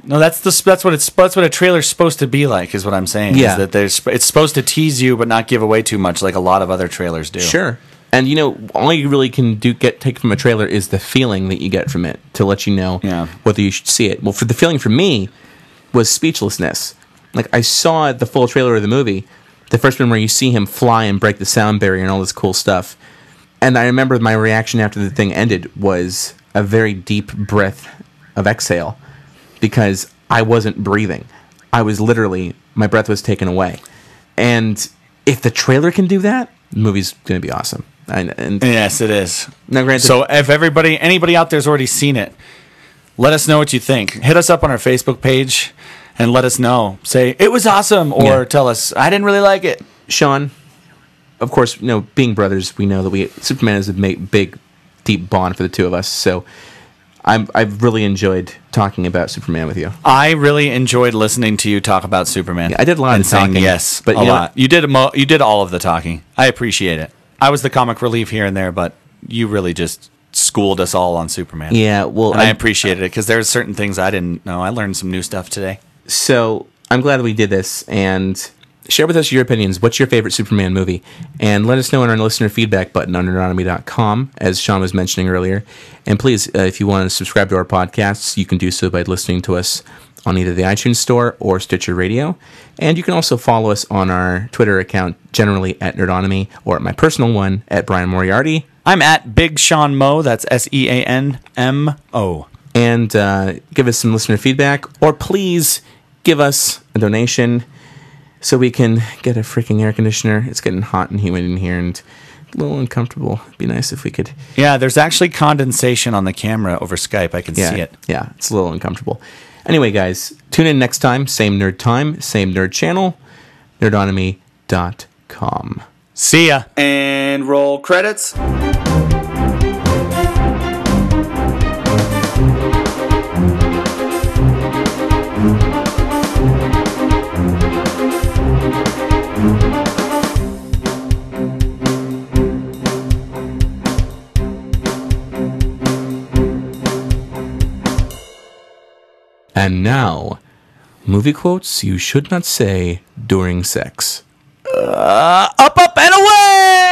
No, that's the that's what it's that's what a trailer's supposed to be like. Is what I'm saying. Yeah. is that there's it's supposed to tease you, but not give away too much, like a lot of other trailers do. Sure. And you know, all you really can do get take from a trailer is the feeling that you get from it to let you know whether you should see it. Well, for the feeling for me was speechlessness. Like I saw the full trailer of the movie, the first one where you see him fly and break the sound barrier and all this cool stuff. And I remember my reaction after the thing ended was a very deep breath of exhale because I wasn't breathing. I was literally my breath was taken away. And if the trailer can do that, the movie's going to be awesome. And, and yes, it is. Now, granted, So if everybody, anybody out there's already seen it, let us know what you think. Hit us up on our Facebook page and let us know. Say it was awesome, or Yeah. tell us I didn't really like it. Sean, of course, you know, being brothers, we know that we Superman is a big, deep bond for the two of us. So, I'm I've really enjoyed talking about Superman with you. I really enjoyed listening to you talk about Superman. Yeah, I did a lot of talking, yes, but a you know- lot. You did mo- you did all of the talking. I appreciate it. I was the comic relief here and there, but you really just schooled us all on Superman. Yeah, well, and I, I- appreciated it because there there's certain things I didn't know. I learned some new stuff today. So I'm glad we did this and share with us your opinions. What's your favorite Superman movie? And let us know in our listener feedback button on nerdonomy.com, as Sean was mentioning earlier. And please, uh, if you want to subscribe to our podcasts, you can do so by listening to us on either the iTunes Store or Stitcher Radio. And you can also follow us on our Twitter account, generally at Nerdonomy, or at my personal one, at Bryan Moriarty. I'm at Big Sean Mo. That's S E A N M O. and uh, give us some listener feedback, or please give us a donation so we can get a freaking air conditioner. It's getting hot and humid in here and a little uncomfortable. It'd be nice if we could. Yeah, there's actually condensation on the camera over Skype. I can Yeah, see it. yeah, it's a little uncomfortable. Anyway, guys, tune in next time. Same nerd time, same nerd channel, nerdonomy.com. See ya. And roll credits. And now, movie quotes you should not say during sex. Uh, up, up, and away!